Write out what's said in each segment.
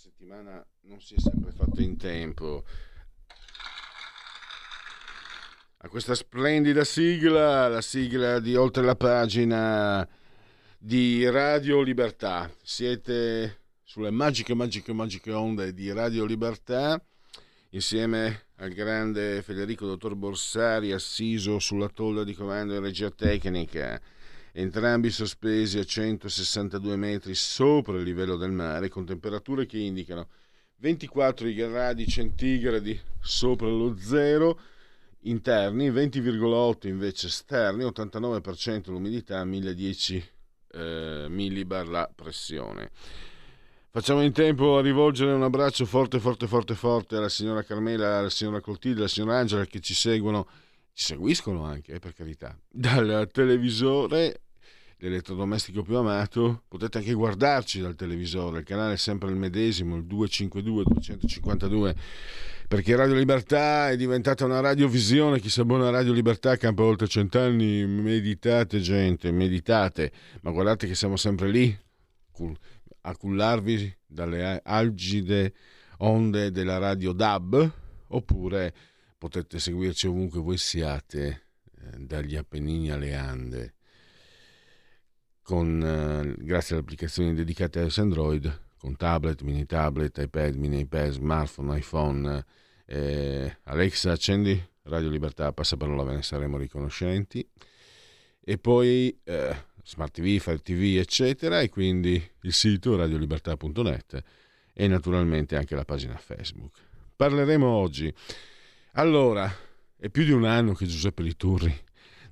Settimana non si è sempre fatto in tempo. A questa splendida sigla, la sigla di Oltre la pagina di Radio Libertà. Siete sulle magiche, magiche, magiche onde di Radio Libertà insieme al grande Federico Dottor Borsari assiso sulla tolla di comando in regia tecnica entrambi sospesi a 162 metri sopra il livello del mare, con temperature che indicano 24 gradi centigradi sopra lo zero interni, 20,8 invece esterni, 89% l'umidità, 1010 eh, millibar la pressione. Facciamo in tempo a rivolgere un abbraccio forte, forte, forte, forte alla signora Carmela, alla signora Coltilde, alla signora Angela che ci seguono ci seguiscono anche, eh, per carità, dal televisore, l'elettrodomestico più amato, potete anche guardarci dal televisore, il canale è sempre il medesimo, il 252 252, perché Radio Libertà è diventata una radiovisione, chi sa buona Radio Libertà campa oltre cent'anni, meditate gente, meditate, ma guardate che siamo sempre lì a cullarvi dalle algide onde della radio DAB, oppure potete seguirci ovunque voi siate, eh, dagli Appennini alle Ande, con, eh, grazie alle applicazioni dedicate a Android, con tablet, mini tablet, iPad, mini iPad, smartphone, iPhone. Eh, Alexa, accendi Radio Libertà, passa parola, ve ne saremo riconoscenti. E poi eh, Smart TV, Fire TV, eccetera, e quindi il sito radiolibertà.net e naturalmente anche la pagina Facebook. Parleremo oggi allora, è più di un anno che Giuseppe Liturri,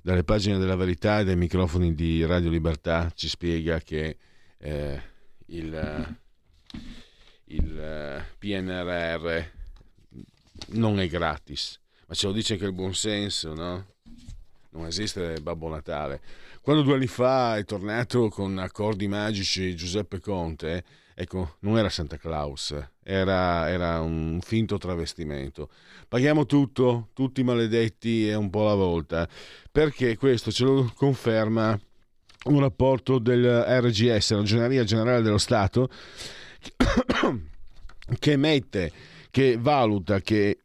dalle pagine della verità e dai microfoni di Radio Libertà, ci spiega che eh, il, il PNRR non è gratis, ma ce lo dice anche il buonsenso, no? Non esiste Babbo Natale. Quando due anni fa è tornato con accordi magici Giuseppe Conte, ecco, non era Santa Claus, era, era, un finto travestimento. Paghiamo tutto, tutti maledetti e un po' alla volta, perché questo ce lo conferma un rapporto del RGS, Ragioneria Generale dello Stato, che mette, che valuta che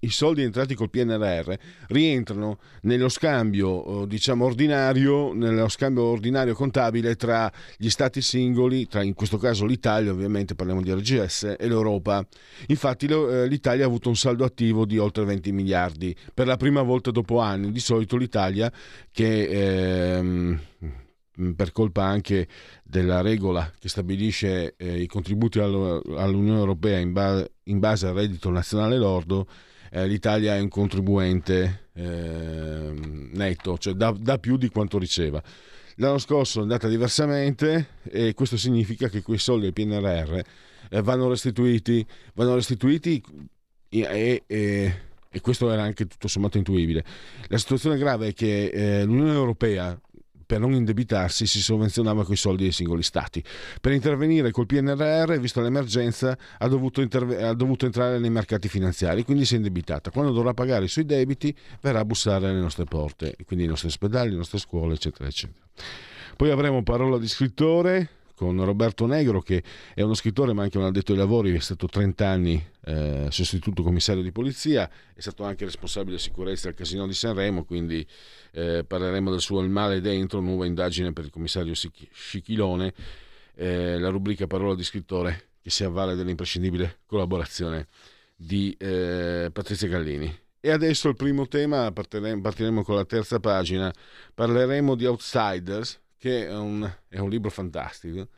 i soldi entrati col PNRR rientrano nello scambio, eh, diciamo, ordinario, nello scambio ordinario contabile tra gli stati singoli, tra in questo caso l'Italia, ovviamente parliamo di RGS, e l'Europa. Infatti eh, l'Italia ha avuto un saldo attivo di oltre 20 miliardi, per la prima volta dopo anni. Di solito l'Italia che... Ehm, per colpa anche della regola che stabilisce eh, i contributi all'Unione Europea in, ba- in, base al reddito nazionale lordo, eh, l'Italia è un contribuente eh, netto, cioè dà, dà più di quanto riceva. L'anno scorso è andata diversamente e questo significa che quei soldi del PNRR eh, vanno restituiti, vanno restituiti e, e, e, questo era anche tutto sommato intuibile. La situazione grave è che eh, l'Unione Europea per non indebitarsi si sovvenzionava con i soldi dei singoli stati. Per intervenire col PNRR, visto l'emergenza, ha dovuto, interve- ha dovuto entrare nei mercati finanziari, quindi si è indebitata. Quando dovrà pagare i suoi debiti, verrà a bussare alle nostre porte, quindi i nostri ospedali, le nostre scuole, eccetera, eccetera. Poi avremo parola di scrittore con Roberto Negro che è uno scrittore ma anche un addetto ai lavori, è stato 30 anni eh, sostituto commissario di polizia, è stato anche responsabile sicurezza al Casino di Sanremo, quindi eh, parleremo del suo Il male dentro, nuova indagine per il commissario Scichilone, eh, la rubrica Parola di scrittore che si avvale dell'imprescindibile collaborazione di eh, Patrizia Gallini. E adesso il primo tema, partiremo con la terza pagina, parleremo di Outsiders, che è un, è un libro fantastico,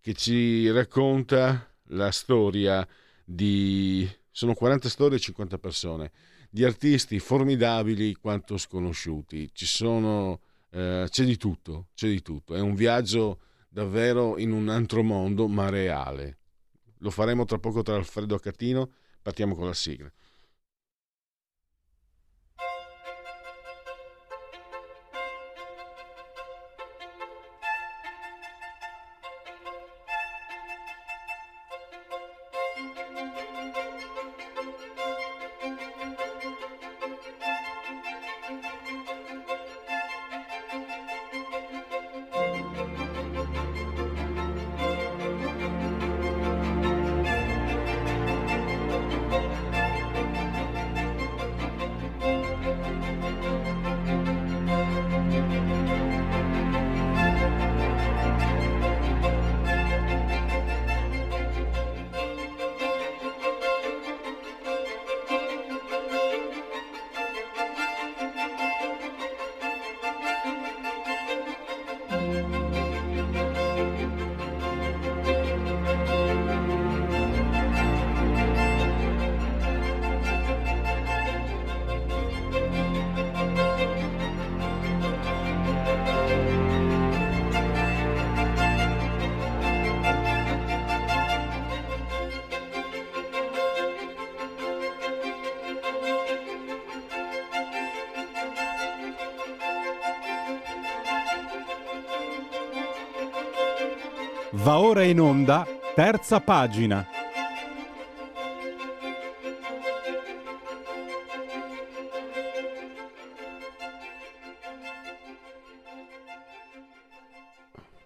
che ci racconta la storia di... sono 40 storie e 50 persone, di artisti formidabili quanto sconosciuti. Ci sono, eh, c'è di tutto, c'è di tutto. È un viaggio davvero in un altro mondo, ma reale. Lo faremo tra poco tra Alfredo Accatino. Partiamo con la sigla. Onda, terza pagina.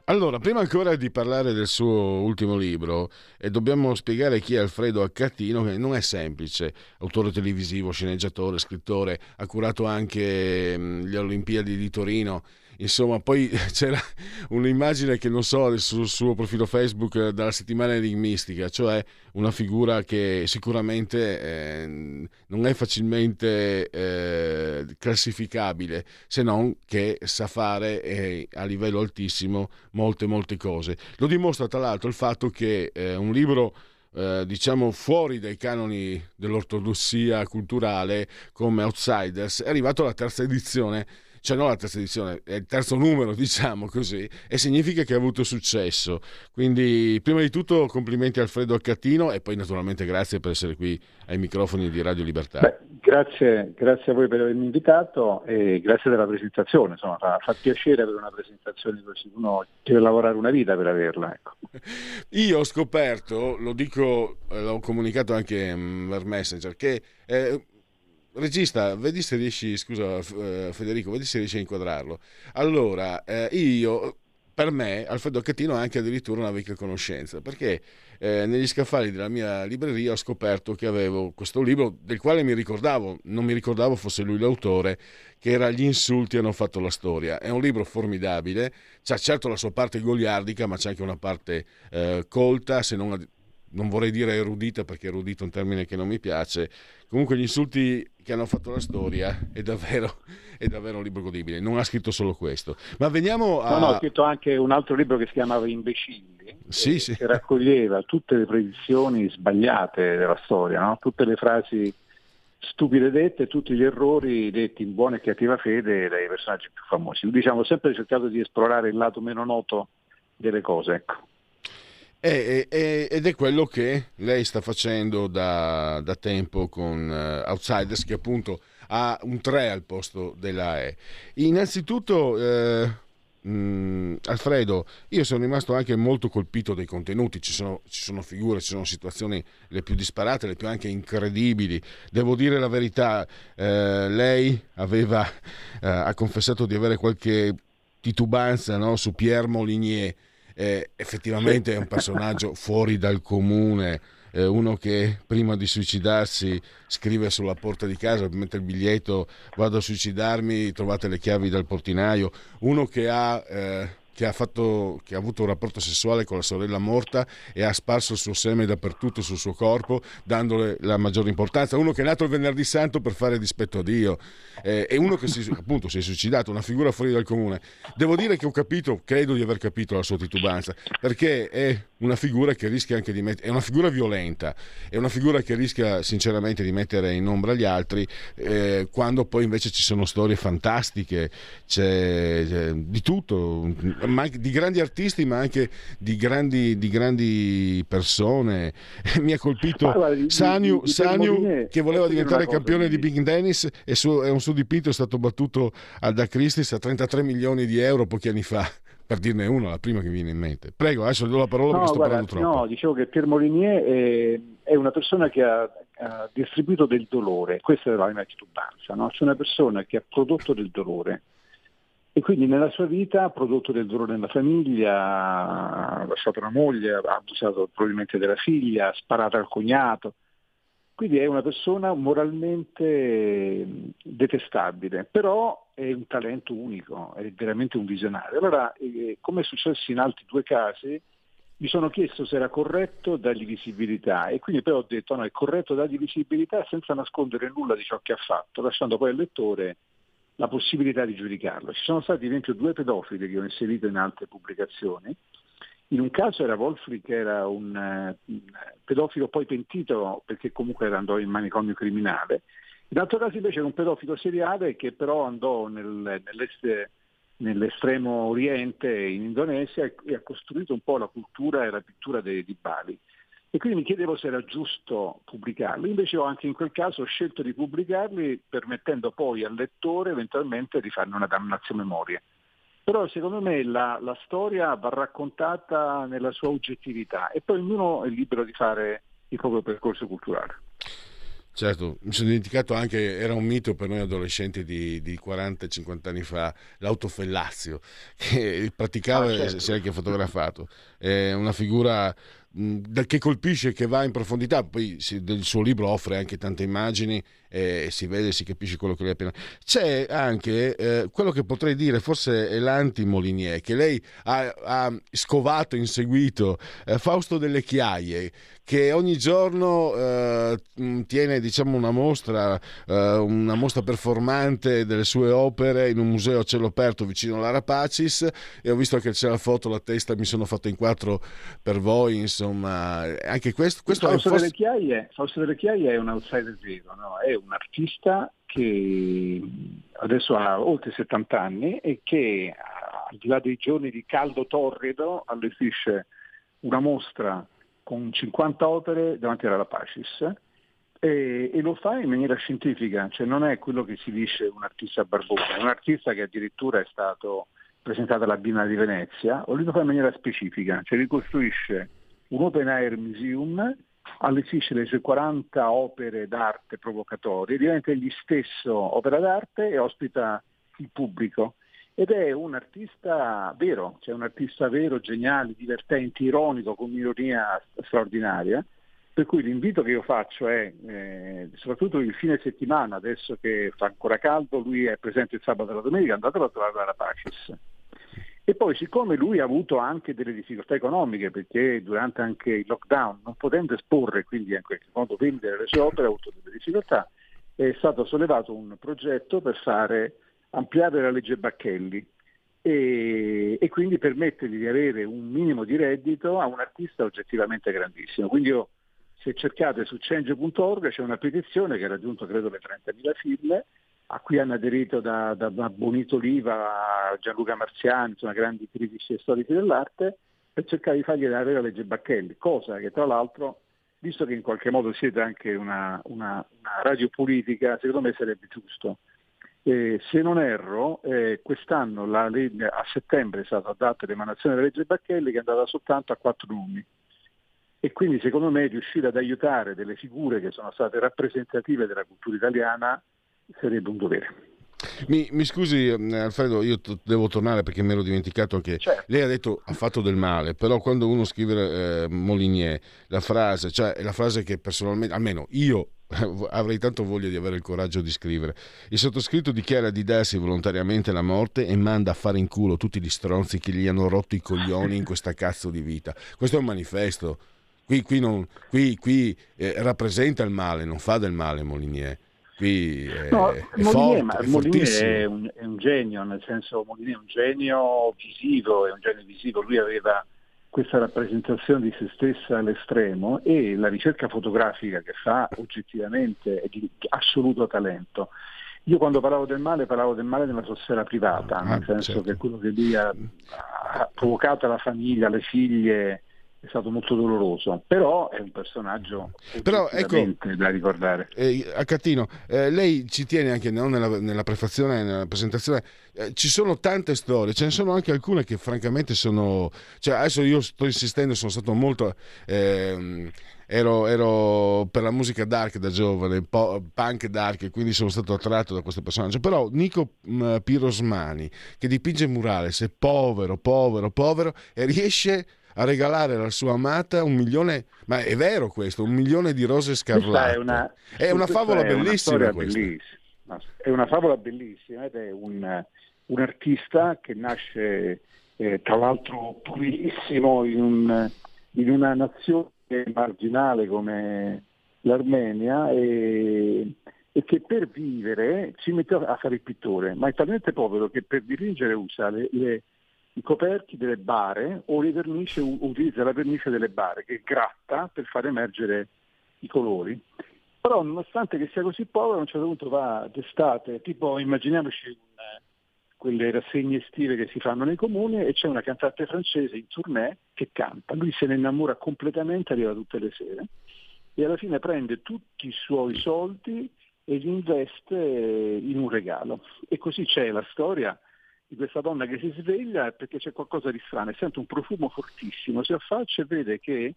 Allora, prima ancora di parlare del suo ultimo libro, eh, dobbiamo spiegare chi è Alfredo Accatino, che non è semplice, autore televisivo, sceneggiatore, scrittore, ha curato anche mh, mm, le Olimpiadi di Torino, Insomma, poi c'era un'immagine che non so sul suo profilo Facebook eh, dalla settimana enigmistica, cioè una figura che sicuramente eh, non è facilmente eh, classificabile, se non che sa fare eh, a livello altissimo molte, molte cose. Lo dimostra tra l'altro il fatto che eh, un libro eh, diciamo fuori dai canoni dell'ortodossia culturale come Outsiders è arrivato alla terza edizione cioè non la terza edizione, è il terzo numero, diciamo così, e significa che ha avuto successo. Quindi, prima di tutto, complimenti a Alfredo Accatino e poi naturalmente grazie per essere qui ai microfoni di Radio Libertà. Beh, grazie, grazie, a voi per avermi invitato e grazie della presentazione. Insomma, fa, fa, piacere avere una presentazione così, uno deve lavorare una vita per averla. Ecco. Io ho scoperto, lo dico, eh, l'ho comunicato anche mm, per Messenger, che eh, regista, vedi se riesci, scusa eh, Federico, vedi se riesci a inquadrarlo. Allora, eh, io, per me, Alfredo Catino ha anche addirittura una vecchia conoscenza, perché eh, negli scaffali della mia libreria ho scoperto che avevo questo libro del quale mi ricordavo, non mi ricordavo fosse lui l'autore, che era Gli insulti hanno fatto la storia. È un libro formidabile, c'ha certo la sua parte goliardica, ma c'è anche una parte eh, colta, se non non vorrei dire erudita perché erudito è un termine che non mi piace, comunque gli insulti che hanno fatto la storia è davvero, è davvero un libro godibile, non ha scritto solo questo. Ma veniamo a... No, no, ha scritto anche un altro libro che si chiamava Imbecilli, sì, sì. che raccoglieva tutte le predizioni sbagliate della storia, no? tutte le frasi stupide dette, tutti gli errori detti in buona e cattiva fede dai personaggi più famosi. Diciamo, sempre cercato di esplorare il lato meno noto delle cose. Ecco. È, è, ed è quello che lei sta facendo da, da tempo con uh, Outsiders, che appunto ha un 3 al posto della E. Innanzitutto, eh, mh, mm, Alfredo, io sono rimasto anche molto colpito dai contenuti, ci sono, ci sono, figure, ci sono situazioni le più disparate, le più anche incredibili. Devo dire la verità, eh, lei aveva, eh, ha confessato di avere qualche titubanza no, su Pierre Molinier eh, effettivamente è un personaggio fuori dal comune, eh, uno che prima di suicidarsi scrive sulla porta di casa, mette il biglietto, vado a suicidarmi, trovate le chiavi dal portinaio, uno che ha... Eh, che ha, fatto, che ha, avuto un rapporto sessuale con la sorella morta e ha sparso il suo seme dappertutto sul suo corpo, dandole la maggiore importanza. Uno che è nato il venerdì santo per fare dispetto a Dio eh, e uno che si, appunto si è suicidato, una figura fuori dal comune. Devo dire che ho capito, credo di aver capito la sua titubanza, perché è una figura che rischia anche di mettere, è una figura violenta, è una figura che rischia sinceramente di mettere in ombra gli altri, eh, quando poi invece ci sono storie fantastiche, c'è, c'è di tutto, ma, di grandi artisti ma anche di grandi, di grandi persone. Mi ha colpito ah, Saniu, Saniu che voleva diventare campione di Big Tennis e, su, e un suo dipinto è stato battuto da Christis a 33 milioni di euro pochi anni fa per dirne uno, la prima che mi viene in mente. Prego, adesso do la parola no, perché sto guarda, parlando troppo. No, dicevo che Pier Molinier è, è una persona che ha, ha, distribuito del dolore, questa è la mia titubanza, no? c'è una persona che ha prodotto del dolore e quindi nella sua vita ha prodotto del dolore nella famiglia, ha lasciato una moglie, ha abusato probabilmente della figlia, ha sparato al cognato, quindi è una persona moralmente detestabile, però è un talento unico, è veramente un visionario. Allora, eh, come è successo in altri due casi, mi sono chiesto se era corretto dargli visibilità e quindi poi ho detto no, è corretto dargli visibilità senza nascondere nulla di ciò che ha fatto, lasciando poi al lettore la possibilità di giudicarlo. Ci sono stati ad esempio due pedofili che ho inserito in altre pubblicazioni in un caso era Wolfri che era un, uh, pedofilo poi pentito perché comunque andò in manicomio criminale, in altro caso invece era un pedofilo seriale che però andò nel, nell'estremo oriente in Indonesia e ha costruito un po' la cultura e la pittura de, di Bali. E quindi mi chiedevo se era giusto pubblicarli, invece ho anche in quel caso scelto di pubblicarli permettendo poi al lettore eventualmente di farne una damnazio memoria. Però secondo me la, la, storia va raccontata nella sua oggettività e poi ognuno è libero di fare il proprio percorso culturale. Certo, mi sono dimenticato anche, era un mito per noi adolescenti di, di 40-50 anni fa, l'autofellazio, che praticava ah, certo. e si è anche fotografato. È una figura che colpisce, che va in profondità, poi il suo libro offre anche tante immagini e si vede, si capisce quello che lei ha appena... C'è anche eh, quello che potrei dire, forse è l'anti-Molinier, che lei ha, ha scovato, inseguito, eh, Fausto delle Chiaie, che ogni giorno eh, tiene diciamo, una mostra, eh, una mostra performante delle sue opere in un museo a cielo aperto vicino all'Arapacis e ho visto che c'è la foto, la testa, mi sono fatto in quattro per voi, insomma, anche questo... questo Fausto, è forse... delle Chiaie, Fausto delle Chiaie è un outsider vero, no? è un artista che adesso ha oltre 70 anni e che al di là dei giorni di caldo torrido allestisce una mostra con 50 opere davanti alla Pacis. E, e, lo fa in maniera scientifica, cioè non è quello che si dice un artista barbone, è un artista che addirittura è stato presentato alla Biennale di Venezia, o lo fa in maniera specifica, cioè ricostruisce un open air museum, allestisce le sue 40 opere d'arte provocatorie, diventa egli stesso opera d'arte e ospita il pubblico ed è un artista vero, cioè un artista vero, geniale, divertente, ironico, con un'ironia straordinaria. Per cui l'invito che io faccio è, eh, soprattutto il fine settimana, adesso che fa ancora caldo, lui è presente il sabato e la domenica, andatelo a trovare alla Pacis. E poi siccome lui ha avuto anche delle difficoltà economiche, perché durante anche il lockdown, non potendo esporre, quindi in qualche modo vendere le sue opere, ha avuto delle difficoltà, è stato sollevato un progetto per fare ampliare la legge Bacchelli e, e, quindi permettergli di avere un minimo di reddito a un artista oggettivamente grandissimo. Quindi io, se cercate su change.org c'è una petizione che ha raggiunto credo le 30.000 firme, a cui hanno aderito da, da, da Bonito Oliva Gianluca Marziani, insomma grandi critici e storici dell'arte, per cercare di fargli avere la legge Bacchelli, cosa che tra l'altro, visto che in qualche modo siete anche una, una, una radio politica, secondo me sarebbe giusto eh, se non erro, eh, quest'anno legge, a settembre è stata data l'emanazione della legge Bacchelli che è andata soltanto a quattro nomi. E quindi secondo me riuscire ad aiutare delle figure che sono state rappresentative della cultura italiana sarebbe un dovere. Mi, mi, scusi eh, Alfredo, io t- devo tornare perché mi ero dimenticato che certo. lei ha detto ha fatto del male, però quando uno scrive eh, Molinier, la frase, cioè la frase che personalmente, almeno io avrei tanto voglia di avere il coraggio di scrivere. Il sottoscritto dichiara di darsi volontariamente la morte e manda a fare in culo tutti gli stronzi che gli hanno rotto i coglioni in questa cazzo di vita. Questo è un manifesto. Qui, qui, non, qui, qui eh, rappresenta il male, non fa del male Molinier. Qui è, no, è Molinier, forte, è Molinier è un, è un, genio, nel senso Molinier è un genio visivo, è un genio visivo. Lui aveva questa rappresentazione di se stessa all'estremo e la ricerca fotografica che fa oggettivamente è di assoluto talento. Io quando parlavo del male parlavo del male nella sua sfera privata, ah, nel senso certo. che quello che lui ha, ha provocato alla famiglia, alle figlie, è stato molto doloroso, però è un personaggio però, ecco, da ricordare. Eh, a Cattino, eh, lei ci tiene anche no, nella, nella, prefazione, nella presentazione, eh, ci sono tante storie, ce ne sono anche alcune che francamente sono... Cioè, adesso io sto insistendo, sono stato molto... Ehm, ero, ero, per la musica dark da giovane, punk dark, e quindi sono stato attratto da questo personaggio. Però Nico mm, Pirosmani, che dipinge murales, è povero, povero, povero e riesce a regalare alla sua amata un milione, ma è vero questo, un milione di rose scarlatte. È una, è una favola è bellissima, una bellissima. È una favola bellissima ed è un, un artista che nasce eh, tra l'altro purissimo in, un, in, una nazione marginale come l'Armenia e, e, che per vivere si mette a fare il pittore, ma è talmente povero che per dipingere usa le, le i coperchi delle bare o le vernice, utilizza la vernice delle bare che gratta per far emergere i colori. Però nonostante che sia così povero a un certo punto va d'estate, tipo immaginiamoci quelle rassegne estive che si fanno nei comuni e c'è una cantante francese in tournée che canta, lui se ne innamora completamente, arriva tutte le sere e alla fine prende tutti i suoi soldi e li investe in un regalo. E così c'è la storia di questa donna che si sveglia perché c'è qualcosa di strano e sente un profumo fortissimo, si affaccia e vede che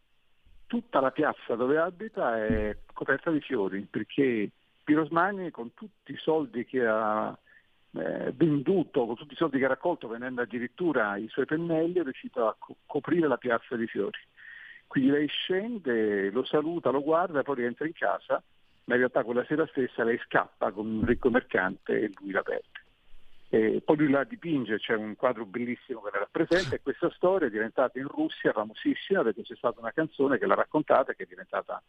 tutta la piazza dove abita è coperta di fiori perché Pirosmani con tutti i soldi che ha eh, venduto, con tutti i soldi che ha raccolto vendendo addirittura i suoi pennelli è riuscito a co- coprire la piazza di fiori. Quindi lei scende, lo saluta, lo guarda, poi rientra in casa, ma in realtà quella sera stessa lei scappa con un ricco mercante e lui la perde. E poi lui la dipinge, c'è un quadro bellissimo che la rappresenta e questa storia è diventata in Russia famosissima perché c'è stata una canzone che l'ha raccontata e che è diventata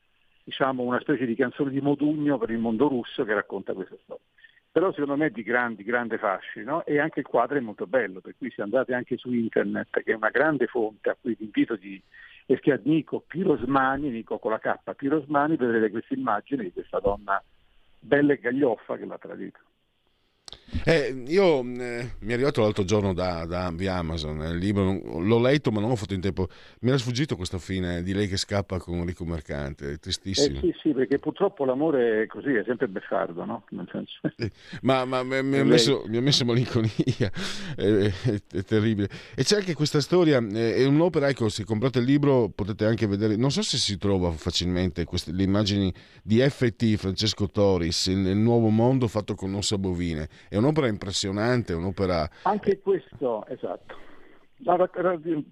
diciamo, una specie di canzone di Modugno per il mondo russo che racconta questa storia. Però secondo me è di grandi, grande fascino e anche il quadro è molto bello, per cui se andate anche su internet, che è una grande fonte a cui vi invito di che a Nico Pirosmani, Nico con la K, Pirosmani, vedrete questa immagine di questa donna bella e gaglioffa che l'ha tradita. Eh, io eh, mi è arrivato l'altro giorno da, da via Amazon il libro, l'ho letto ma non ho fatto in tempo. Mi era sfuggito questa fine di lei che scappa con un ricco mercante, è tristissimo. Eh sì, sì, perché purtroppo l'amore è così, è sempre beffardo, no? Eh, ma, ma mi, mi, ha messo, mi, ha messo, malinconia, è, è, è, terribile. E c'è anche questa storia, eh, è un'opera, ecco, se comprate il libro potete anche vedere, non so se si trova facilmente queste, le immagini di FT Francesco Toris, il nuovo mondo fatto con ossa bovine. È un'opera impressionante, un'opera... Anche questo, esatto.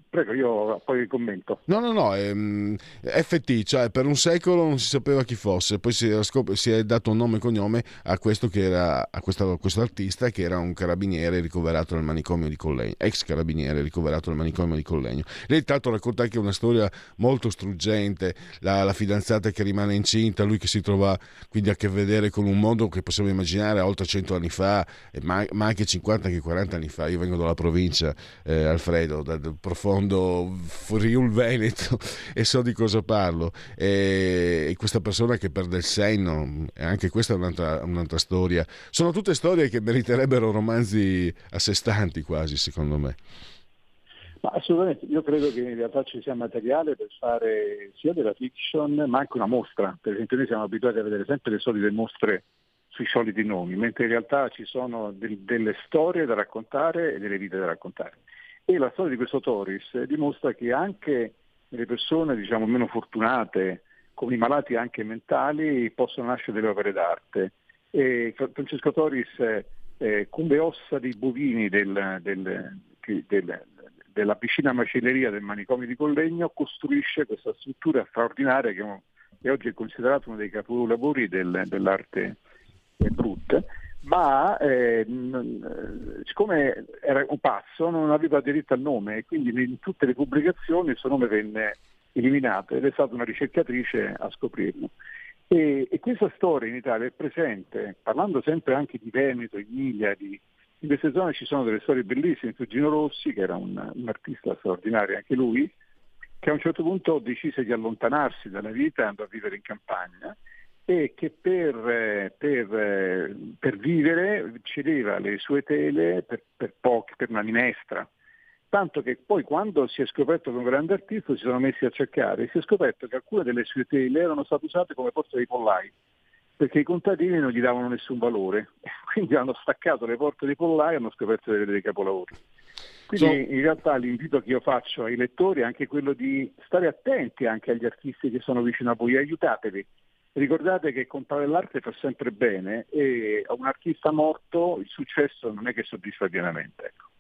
Prego, io poi commento. No, no, no, mm, FT, cioè per un secolo non si sapeva chi fosse, poi si, scop- si è dato un nome e cognome a questo, era, a questo, questo artista che era un carabiniere ricoverato nel manicomio di Collegno, ex carabiniere ricoverato nel manicomio di Collegno. Lei l'altro racconta anche una storia molto struggente, la, la fidanzata che rimane incinta, lui che si trova quindi a che vedere con un mondo che possiamo immaginare oltre 100 anni fa, ma, ma anche 50, anche 40 anni fa. Io vengo dalla provincia, eh, Alfredo Alfredo, dal profondo Friul Veneto e so di cosa parlo. E, questa persona che perde il senno, anche questa è un'altra, un'altra storia. Sono tutte storie che meriterebbero romanzi a sé stanti quasi, secondo me. Ma assolutamente, io credo che in realtà ci sia materiale per fare sia della fiction ma anche una mostra. Per esempio noi siamo abituati a vedere sempre le solite mostre sui soliti nomi, mentre in realtà ci sono del, delle storie da raccontare e delle vite da raccontare. E la storia di questo Toris dimostra che anche le persone diciamo, meno fortunate, come i malati anche mentali, possono nascere delle opere d'arte. E Francesco Toris eh, con le ossa dei bovini del, del, del, della vicina macelleria del manicomio di Collegno costruisce questa struttura straordinaria che, che oggi è considerata uno dei capolavori dell'arte brutta ma eh, siccome era un pazzo non aveva diritto al nome e quindi in tutte le pubblicazioni il suo nome venne eliminato ed è stata una ricercatrice a scoprirlo. E, e, questa storia in Italia è presente, parlando sempre anche di Veneto, Emilia, di, in queste zone ci sono delle storie bellissime, Gino Rossi che era un, un artista straordinario anche lui, che a un certo punto decise di allontanarsi dalla vita e andò a vivere in campagna e che per, eh, per, eh, per vivere cedeva le sue tele per, per, pochi, per una minestra. Tanto che poi quando si è scoperto che un grande artista si sono messi a cercare e si è scoperto che alcune delle sue tele erano state usate come porte dei pollai perché i contadini non gli davano nessun valore, quindi hanno staccato le porte dei pollai e hanno scoperto di avere dei capolavori. Quindi in realtà l'invito che io faccio ai lettori è anche quello di stare attenti anche agli artisti che sono vicino a voi, aiutatevi. Ricordate che comprare l'arte fa sempre bene e a un artista morto il successo non è che soddisfa pienamente. Ecco.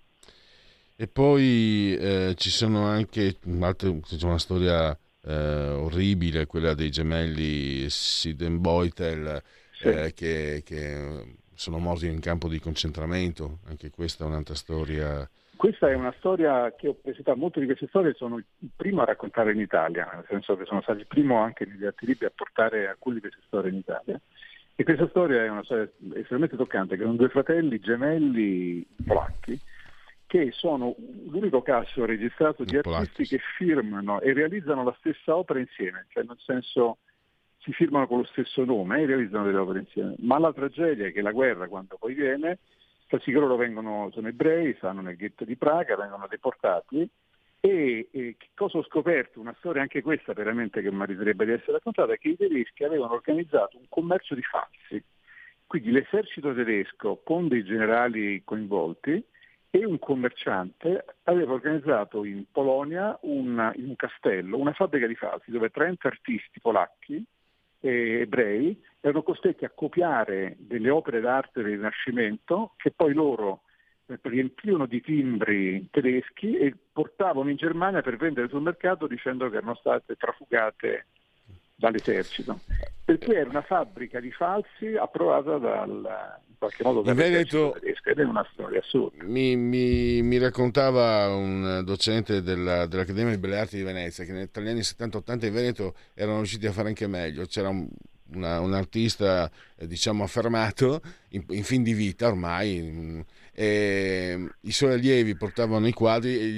E poi eh, ci sono anche altre, c'è una storia eh, orribile, quella dei gemelli Siden-Beutel sì. eh, che, che, sono morti in campo di concentramento, anche questa è un'altra storia. Questa è una storia che ho presentato, molte di queste storie sono il primo a raccontare in Italia, nel senso che sono stato il primo anche negli altri libri a portare alcune di queste storie in Italia. E questa storia è una storia estremamente toccante, che sono due fratelli gemelli polacchi che sono l'unico caso registrato di artisti che firmano e realizzano la stessa opera insieme, cioè nel senso si firmano con lo stesso nome e realizzano delle opere insieme. Ma la tragedia è che la guerra, quando poi viene, quasi che loro vengono, sono ebrei, stanno nel ghetto di Praga, vengono deportati e, e, cosa ho scoperto? Una storia anche questa veramente che meriterebbe di essere raccontata, è che i tedeschi avevano organizzato un commercio di falsi. Quindi l'esercito tedesco con dei generali coinvolti e un commerciante aveva organizzato in Polonia una, in un castello una fabbrica di falsi dove 30 artisti polacchi ebrei erano costretti a copiare delle opere d'arte del Rinascimento che poi loro eh, riempivano di timbri tedeschi e portavano in Germania per vendere sul mercato dicendo che erano state trafugate dall'esercito. Perché era una fabbrica di falsi approvata dal, qualche modo in Veneto ed è una storia assurda. Mi, mi, mi raccontava un docente della, dell'Accademia di Belle Arti di Venezia che negli anni 70-80 in Veneto erano riusciti a fare anche meglio. C'era un, una, un artista eh, diciamo affermato in, in, fin di vita ormai e i suoi allievi portavano i quadri e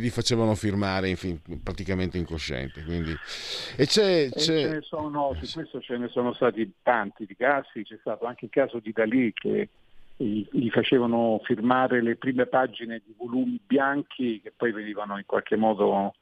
gli facevano firmare infin, praticamente incosciente quindi... e c'è, c'è... E sono, su questo ce ne sono stati tanti di casi c'è stato anche il caso di Dalì che gli facevano firmare le prime pagine di volumi bianchi che poi venivano in qualche modo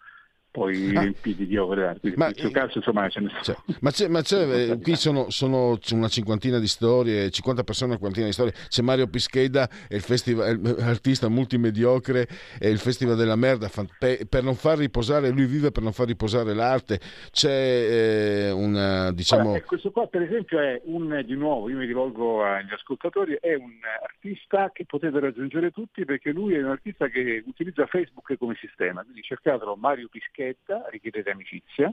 poi ah. riempiti di opere Ma, in questo caso insomma ce ne sono. Cioè, ma c'è, ma c'è qui sono, sono, una cinquantina di storie, 50 persone, una quarantina di storie. C'è Mario Pischeda, il festival, artista multimediocre, è il Festival della Merda, per non far riposare, lui vive per non far riposare l'arte. C'è eh, una, diciamo... Allora, questo qua per esempio è un, di nuovo, io mi rivolgo agli ascoltatori, è un artista che potete raggiungere tutti perché lui è un artista che utilizza Facebook come sistema, quindi cercatelo Mario Pischeda etichetta, richiedete amicizia,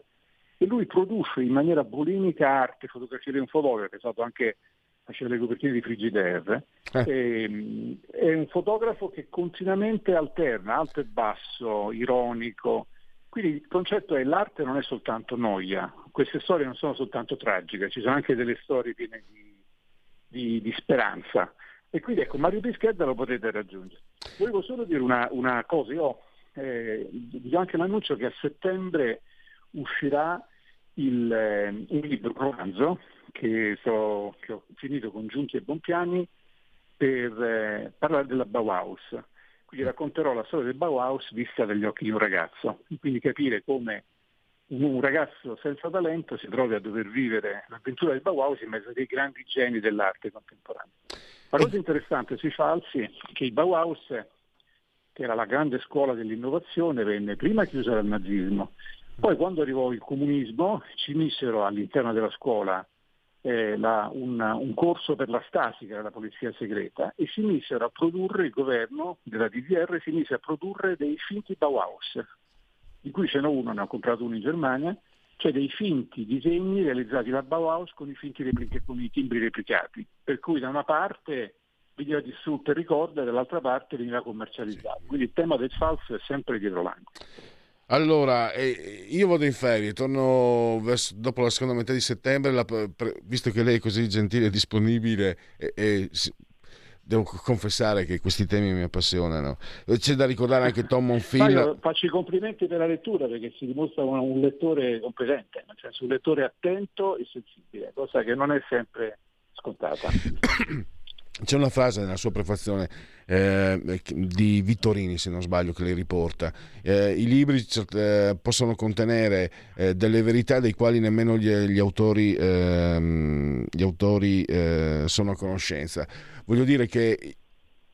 e lui produce in maniera bulimica arte, fotografia di un fotografo, è stato anche faceva le copertine di Frigidaire, eh. ehm, è un fotografo che continuamente alterna alto e basso, ironico, quindi il concetto è l'arte non è soltanto noia, queste storie non sono soltanto tragiche, ci sono anche delle storie piene di, di, di speranza. E quindi ecco, Mario Pischedda lo potete raggiungere. Volevo solo dire una, una cosa, io eh, do anche l'annuncio che a settembre uscirà il, eh, un libro, un romanzo che, so, che, ho finito con Giunti e Bonpiani per eh, parlare della Bauhaus. Quindi racconterò la storia del Bauhaus vista dagli occhi di un ragazzo, quindi capire come un ragazzo senza talento si trovi a dover vivere l'avventura del Bauhaus in mezzo ai grandi geni dell'arte contemporanea. La cosa interessante sui falsi è che il Bauhaus che era la grande scuola dell'innovazione, venne prima chiusa dal nazismo, poi quando arrivò il comunismo ci misero all'interno della scuola eh, la, un, un, corso per la Stasi, che era la polizia segreta, e si misero a produrre, il governo della DDR si mise a produrre dei finti Bauhaus, di cui ce n'è uno, ne ho comprato uno in Germania, cioè dei finti disegni realizzati da Bauhaus con i, finti repli- con i timbri replicati, per cui da una parte veniva distrutto il ricordo e dall'altra parte veniva commercializzato. Quindi il tema del falso è sempre dietro l'angolo. Allora, eh, io vado in ferie, torno verso, dopo la seconda metà di settembre, la, per, visto che lei è così gentile e disponibile, e, e, devo confessare che questi temi mi appassionano. C'è da ricordare anche Tom Monfil. Faccio i complimenti per la lettura perché si dimostra un, un lettore competente, nel senso un lettore attento e sensibile, cosa che non è sempre scontata. C'è una frase nella sua prefazione eh, di Vittorini, se non sbaglio, che le riporta. Eh, I libri eh, possono contenere eh, delle verità dei quali nemmeno gli, gli autori, ehm, gli autori eh, sono a conoscenza. Voglio dire che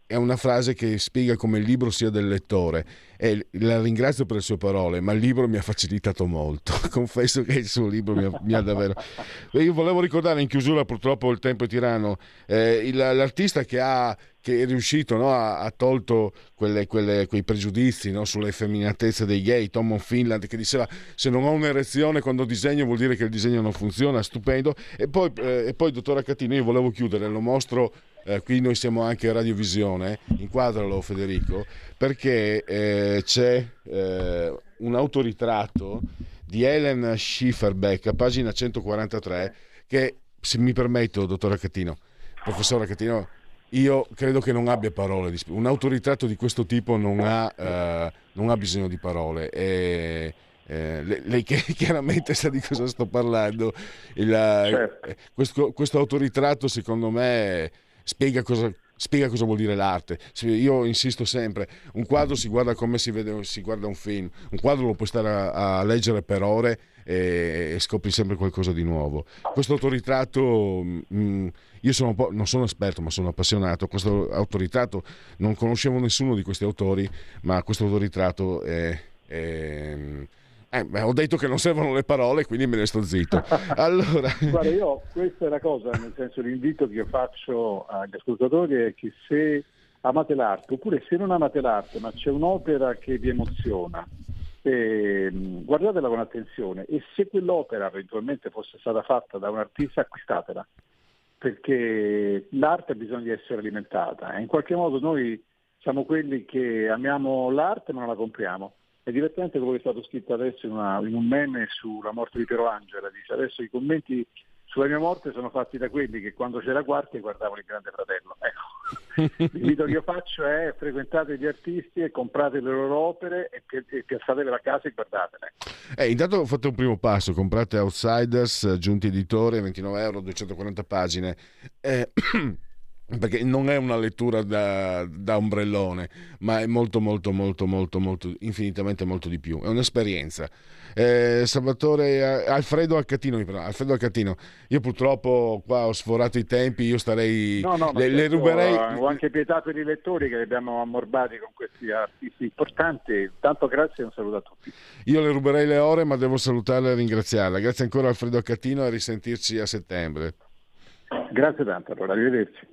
è una frase che spiega come il libro sia del lettore e la ringrazio per le sue parole, ma il libro mi ha facilitato molto. Confesso che il suo libro mi ha, mi ha davvero. Io volevo ricordare in chiusura, purtroppo il tempo è tiranno, eh, l'artista che, ha, che è riuscito, no, ha, ha, tolto quelle, quelle, quei pregiudizi no, sulle femminatezze dei gay, Tom Finland, che diceva se non ho un'erezione quando disegno vuol dire che il disegno non funziona, stupendo. E poi, eh, e poi dottor Accatino, io volevo chiudere, lo mostro eh, qui noi siamo anche Radiovisione, inquadralo Federico, perché eh, c'è eh, un autoritratto di Helen Schifferbeck a pagina 143 che, se mi permetto, dottor Catino, professore Catino, io credo che non abbia parole. Un autoritratto di questo tipo non ha, eh, non ha bisogno di parole. E, eh, lei chiaramente sa di cosa sto parlando. Il, certo. Eh, questo, questo, autoritratto, secondo me, spiega cosa, spiega cosa vuol dire l'arte. Io insisto sempre, un quadro si guarda come si, vede, si guarda un film, un quadro lo puoi stare a, a leggere per ore e, e, scopri sempre qualcosa di nuovo. Questo autoritratto, mh, mm, io sono non sono esperto ma sono appassionato, questo autoritratto, non conoscevo nessuno di questi autori, ma questo autoritratto è... è eh, beh, ho detto che non servono le parole, quindi me ne sto zitto. Allora... Guarda, io questa è la cosa, nel senso l'invito che io faccio agli ascoltatori è che se amate l'arte, oppure se non amate l'arte, ma c'è un'opera che vi emoziona, eh, guardatela con attenzione e se quell'opera eventualmente fosse stata fatta da un artista, acquistatela, perché l'arte ha bisogno di essere alimentata. E in qualche modo noi siamo quelli che amiamo l'arte ma non la compriamo è divertente quello che è stato scritto adesso in, una, in un meme sulla morte di Piero Angela, dice adesso i commenti sulla mia morte sono fatti da quelli che quando c'era Quarti guardavano il Grande Fratello. Ecco. L'invito che io faccio è frequentate gli artisti e comprate le loro opere e, e piazzatele a casa e guardatele. Eh, intanto ho fatto un primo passo, comprate Outsiders, Giunti Editore, 29 euro, 240 pagine. Eh, perché non è una lettura da, da, ombrellone, ma è molto, molto, molto, molto, molto, infinitamente molto di più. È un'esperienza. Eh, Salvatore eh, Alfredo Alcatino, Alfredo Alcatino, io purtroppo qua ho sforato i tempi, io starei. No, no, le, le ruberei. Ho anche pietà per i lettori che li abbiamo ammorbati con questi artisti importanti. Tanto grazie e un saluto a tutti. Io le ruberei le ore, ma devo salutarla e ringraziarla. Grazie ancora Alfredo Alcatino e a risentirci a settembre. Grazie tanto, allora, arrivederci.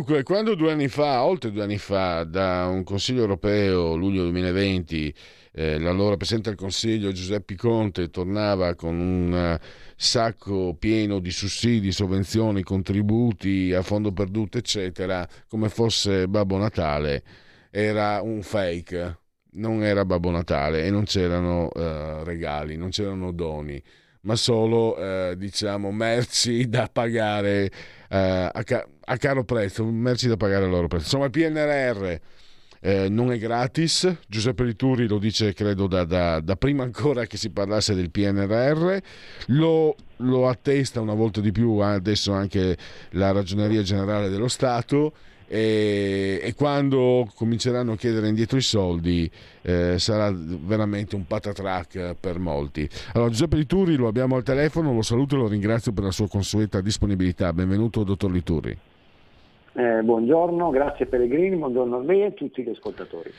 Dunque, quando due anni fa, oltre due anni fa, da un Consiglio europeo, luglio 2020, eh, l'allora Presidente del Consiglio Giuseppe Conte tornava con un eh, sacco pieno di sussidi, sovvenzioni, contributi a fondo perduto, eccetera, come fosse Babbo Natale, era un fake, non era Babbo Natale e non c'erano eh, regali, non c'erano doni ma solo eh, diciamo merci da pagare eh, a, ca- a, caro prezzo, merci da pagare a loro prezzo. Insomma, il PNRR eh, non è gratis, Giuseppe Lituri lo dice credo da, da, da, prima ancora che si parlasse del PNRR, lo, lo attesta una volta di più adesso anche la Ragioneria Generale dello Stato e, e quando cominceranno a chiedere indietro i soldi eh, sarà veramente un patatrack per molti. Allora Giuseppe Lituri lo abbiamo al telefono, lo saluto e lo ringrazio per la sua consueta disponibilità. Benvenuto dottor Lituri. Eh, buongiorno, grazie Pellegrini, buongiorno a lei e a tutti gli ascoltatori.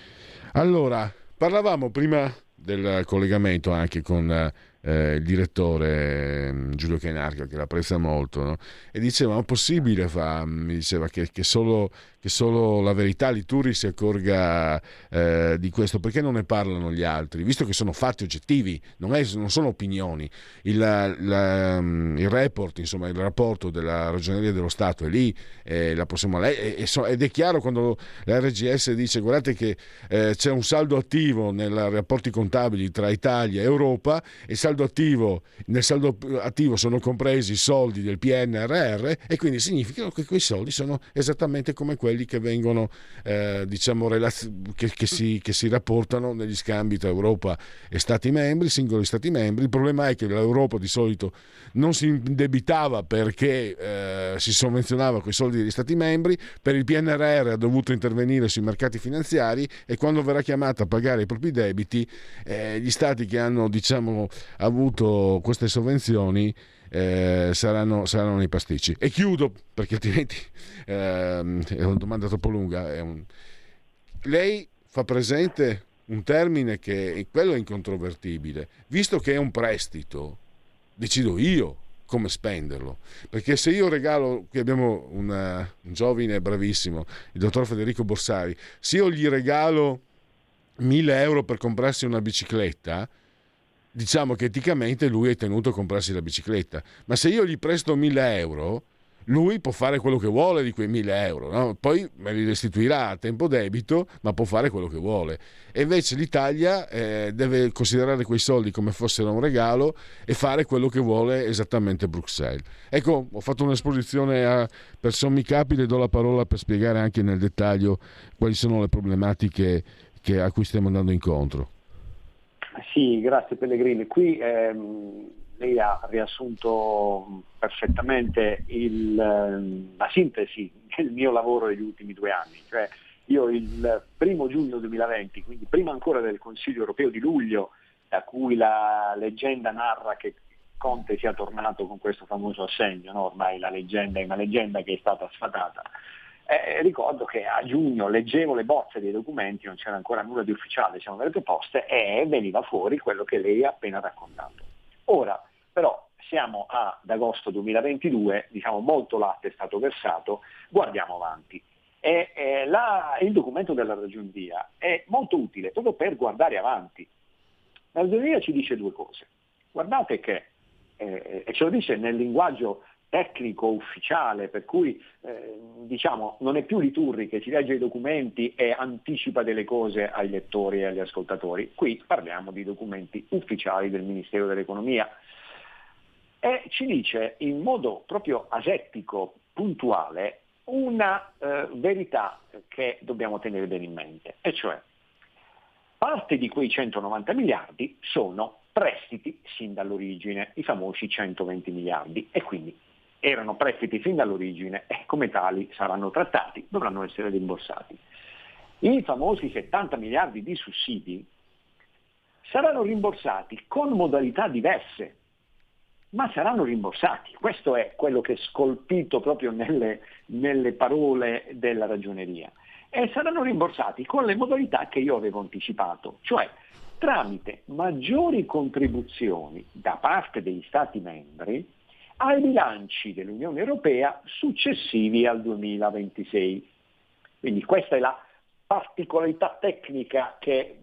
Allora, parlavamo prima del collegamento anche con eh, il direttore ehm, Giulio Cainarca che l'apprezza molto no? e diceva ma è possibile fa, mi diceva che, che, solo, che solo la verità Lituri si accorga eh, di questo. Perché non ne parlano gli altri? Visto che sono fatti oggettivi non, è, non sono opinioni. Il, la, il, report insomma il rapporto della ragioneria dello Stato è lì eh, la possiamo leggere ed è chiaro quando la RGS dice guardate che eh, c'è un saldo attivo nei rapporti contabili tra Italia e Europa e saldo attivo, nel saldo attivo sono compresi i soldi del PNRR e quindi significa che quei soldi sono esattamente come quelli che vengono, eh, diciamo, relaz- che, che, si, che, si, rapportano negli scambi tra Europa e Stati membri, singoli Stati membri. Il problema è che l'Europa di solito non si indebitava perché eh, si sovvenzionava quei soldi degli Stati membri, per il PNRR ha dovuto intervenire sui mercati finanziari e quando verrà chiamata a pagare i propri debiti, eh, gli Stati che hanno diciamo, avuto queste sovvenzioni eh, saranno, saranno nei pasticci. E chiudo perché altrimenti eh, è una domanda troppo lunga. Un... Lei fa presente un termine che quello è incontrovertibile, visto che è un prestito, decido io come spenderlo. Perché se io regalo, qui abbiamo una, un giovane bravissimo, il dottor Federico Borsari, se io gli regalo 1000 euro per comprarsi una bicicletta, diciamo che eticamente lui è tenuto a comprarsi la bicicletta. Ma se io gli presto 1000 euro, lui può fare quello che vuole di quei 1000 euro, no? poi me li restituirà a tempo debito, ma può fare quello che vuole. E invece l'Italia eh, deve considerare quei soldi come fossero un regalo e fare quello che vuole esattamente Bruxelles. Ecco, ho fatto un'esposizione a, per sommi capi, le do la parola per spiegare anche nel dettaglio quali sono le problematiche che, a cui stiamo andando incontro. Sì, grazie Pellegrini. Qui ehm, lei ha riassunto perfettamente il, ehm, la sintesi del mio lavoro degli ultimi due anni. Cioè, io il primo giugno 2020, quindi prima ancora del Consiglio europeo di luglio, da cui la leggenda narra che Conte sia tornato con questo famoso assegno, no? ormai la leggenda è una leggenda che è stata sfatata, eh, ricordo che a giugno leggevo le bozze dei documenti, non c'era ancora nulla di ufficiale, diciamo, delle proposte e veniva fuori quello che lei ha appena raccontato. Ora, però, siamo ad agosto 2022, diciamo molto latte è stato versato, guardiamo avanti. E, eh, la, il documento della ragioneria è molto utile proprio per guardare avanti. La ragioneria ci dice due cose. Guardate che, eh, e ce lo dice nel linguaggio tecnico ufficiale, per cui eh, diciamo, non è più Liturri che si legge i documenti e anticipa delle cose ai lettori e agli ascoltatori, qui parliamo di documenti ufficiali del Ministero dell'Economia. E ci dice in modo proprio asettico, puntuale, una eh, verità che dobbiamo tenere bene in mente, e cioè parte di quei 190 miliardi sono prestiti sin dall'origine, i famosi 120 miliardi, e quindi erano prestiti fin dall'origine e come tali saranno trattati, dovranno essere rimborsati. I famosi 70 miliardi di sussidi saranno rimborsati con modalità diverse, ma saranno rimborsati. Questo è quello che è scolpito proprio nelle, nelle parole della ragioneria. E saranno rimborsati con le modalità che io avevo anticipato, cioè tramite maggiori contribuzioni da parte degli Stati membri ai bilanci dell'Unione Europea successivi al 2026. Quindi questa è la particolarità tecnica che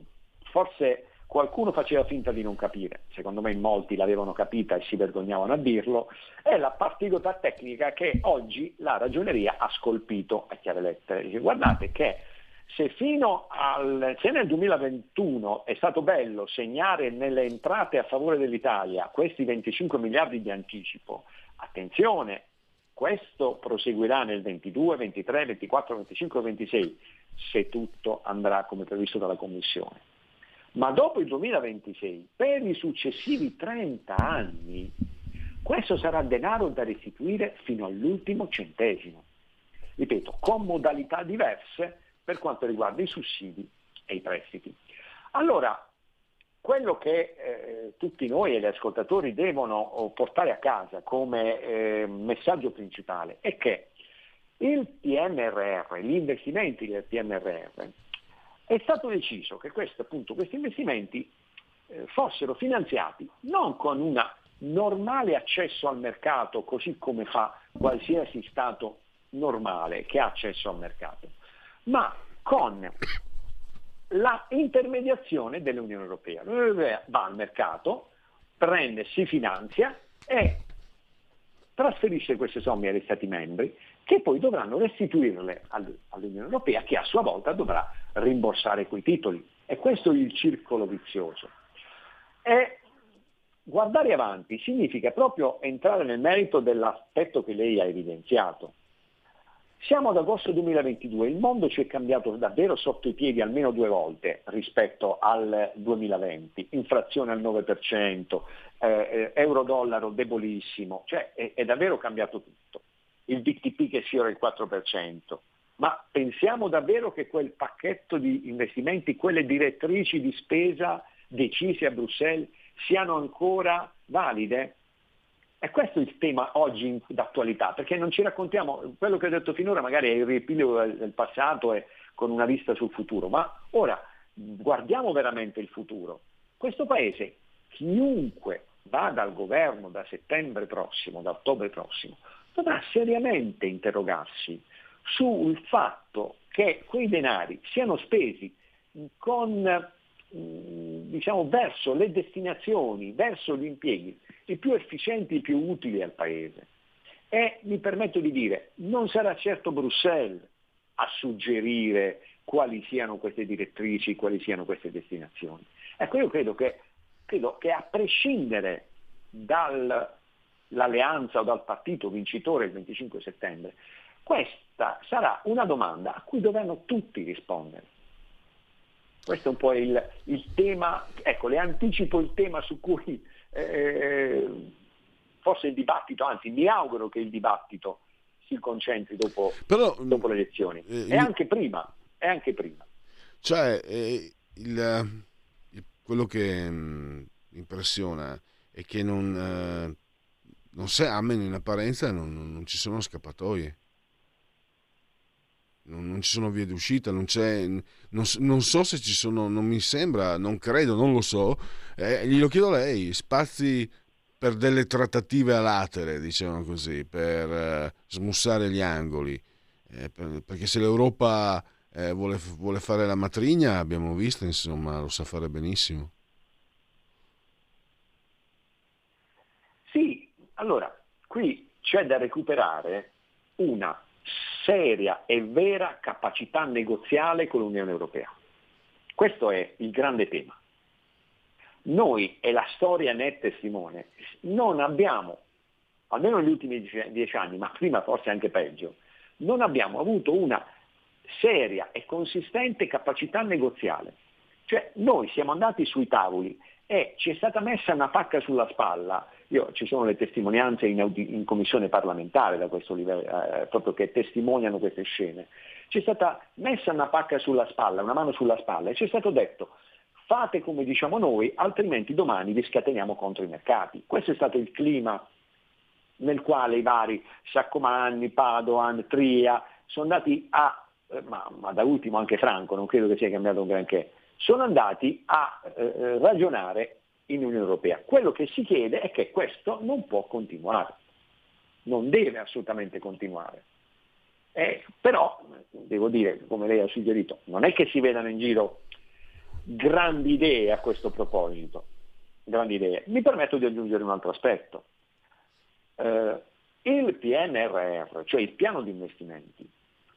forse qualcuno faceva finta di non capire, secondo me molti l'avevano capita e si vergognavano a dirlo, è la particolarità tecnica che oggi la ragioneria ha scolpito a chiare lettere. Guardate che se fino al, se nel 2021 è stato bello segnare nelle entrate a favore dell'Italia questi 25 miliardi di anticipo, attenzione, questo proseguirà nel 22, 23, 24, 25, 26, se tutto andrà come previsto dalla Commissione. Ma dopo il 2026, per i successivi 30 anni, questo sarà denaro da restituire fino all'ultimo centesimo. Ripeto, con modalità diverse per quanto riguarda i sussidi e i prestiti. Allora, quello che eh, tutti noi e gli ascoltatori devono portare a casa come eh, messaggio principale è che il PNRR, gli investimenti del PNRR, è stato deciso che questo, appunto, questi investimenti eh, fossero finanziati non con un normale accesso al mercato, così come fa qualsiasi Stato normale che ha accesso al mercato, ma con la intermediazione dell'Unione Europea. L'Unione Europea va al mercato, prende, si finanzia e trasferisce queste somme agli Stati membri che poi dovranno restituirle all'Unione Europea che a sua volta dovrà rimborsare quei titoli. E questo è il circolo vizioso. E guardare avanti significa proprio entrare nel merito dell'aspetto che lei ha evidenziato. Siamo ad agosto 2022, il mondo ci è cambiato davvero sotto i piedi almeno due volte rispetto al 2020, inflazione al 9%, eh, eh, euro-dollaro debolissimo, cioè è, è davvero cambiato tutto. Il BTP che sfiora il 4%, ma pensiamo davvero che quel pacchetto di investimenti, quelle direttrici di spesa decise a Bruxelles siano ancora valide? E questo è il tema oggi d'attualità, perché non ci raccontiamo, quello che ho detto finora magari è il riepilogo del passato e con una vista sul futuro, ma ora guardiamo veramente il futuro. Questo Paese, chiunque vada al governo da settembre prossimo, da ottobre prossimo, dovrà seriamente interrogarsi sul fatto che quei denari siano spesi con Mm, diciamo, verso le destinazioni, verso gli impieghi i più efficienti, i più utili al Paese. E mi permetto di dire, non sarà certo Bruxelles a suggerire quali siano queste direttrici, quali siano queste destinazioni. Ecco, io credo che, credo che a prescindere dall'alleanza o dal partito vincitore il 25 settembre, questa sarà una domanda a cui dovranno tutti rispondere. Questo è un po' il, il tema, ecco, le anticipo il tema su cui eh, forse il dibattito, anzi mi auguro che il dibattito si concentri dopo, Però, dopo le elezioni eh, e anche prima, e anche prima. Cioè, eh, il, quello che mh, mm, impressiona è che non, eh, non se, almeno in apparenza non, non ci sono scappatoie non, non ci sono vie d'uscita, non, c'è, non, non, so se ci sono, non mi sembra, non credo, non lo so, eh, glielo chiedo a lei, spazi per delle trattative a latere, diciamo così, per eh, smussare gli angoli, eh, per, perché se l'Europa eh, vuole, vuole fare la matrigna, abbiamo visto, insomma, lo sa fare benissimo. Sì, allora, qui c'è da recuperare una seria e vera capacità negoziale con l'Unione Europea. Questo è il grande tema. Noi, e la storia ne è testimone, non abbiamo, almeno negli ultimi dieci anni, ma prima forse anche peggio, non abbiamo avuto una seria e consistente capacità negoziale. Cioè noi siamo andati sui tavoli e ci è stata messa una pacca sulla spalla io, ci sono le testimonianze in, audi- in commissione parlamentare da questo livello, eh, proprio che testimoniano queste scene. C'è stata messa una pacca sulla spalla, una mano sulla spalla e ci è stato detto fate come diciamo noi, altrimenti domani vi scateniamo contro i mercati. Questo è stato il clima nel quale i vari Saccomanni, Padoan, Tria sono andati a, eh, ma, ma, da ultimo anche Franco, non credo che sia cambiato granché, sono andati a eh, eh ragionare in Unione Europea. Quello che si chiede è che questo non può continuare. non deve assolutamente continuare. Eh, però, devo dire, come lei ha suggerito, non è che si vedano in giro grandi idee a questo proposito. Grandi idee. Mi permetto di aggiungere un altro aspetto. Eh, il PNRR, cioè il piano di investimenti,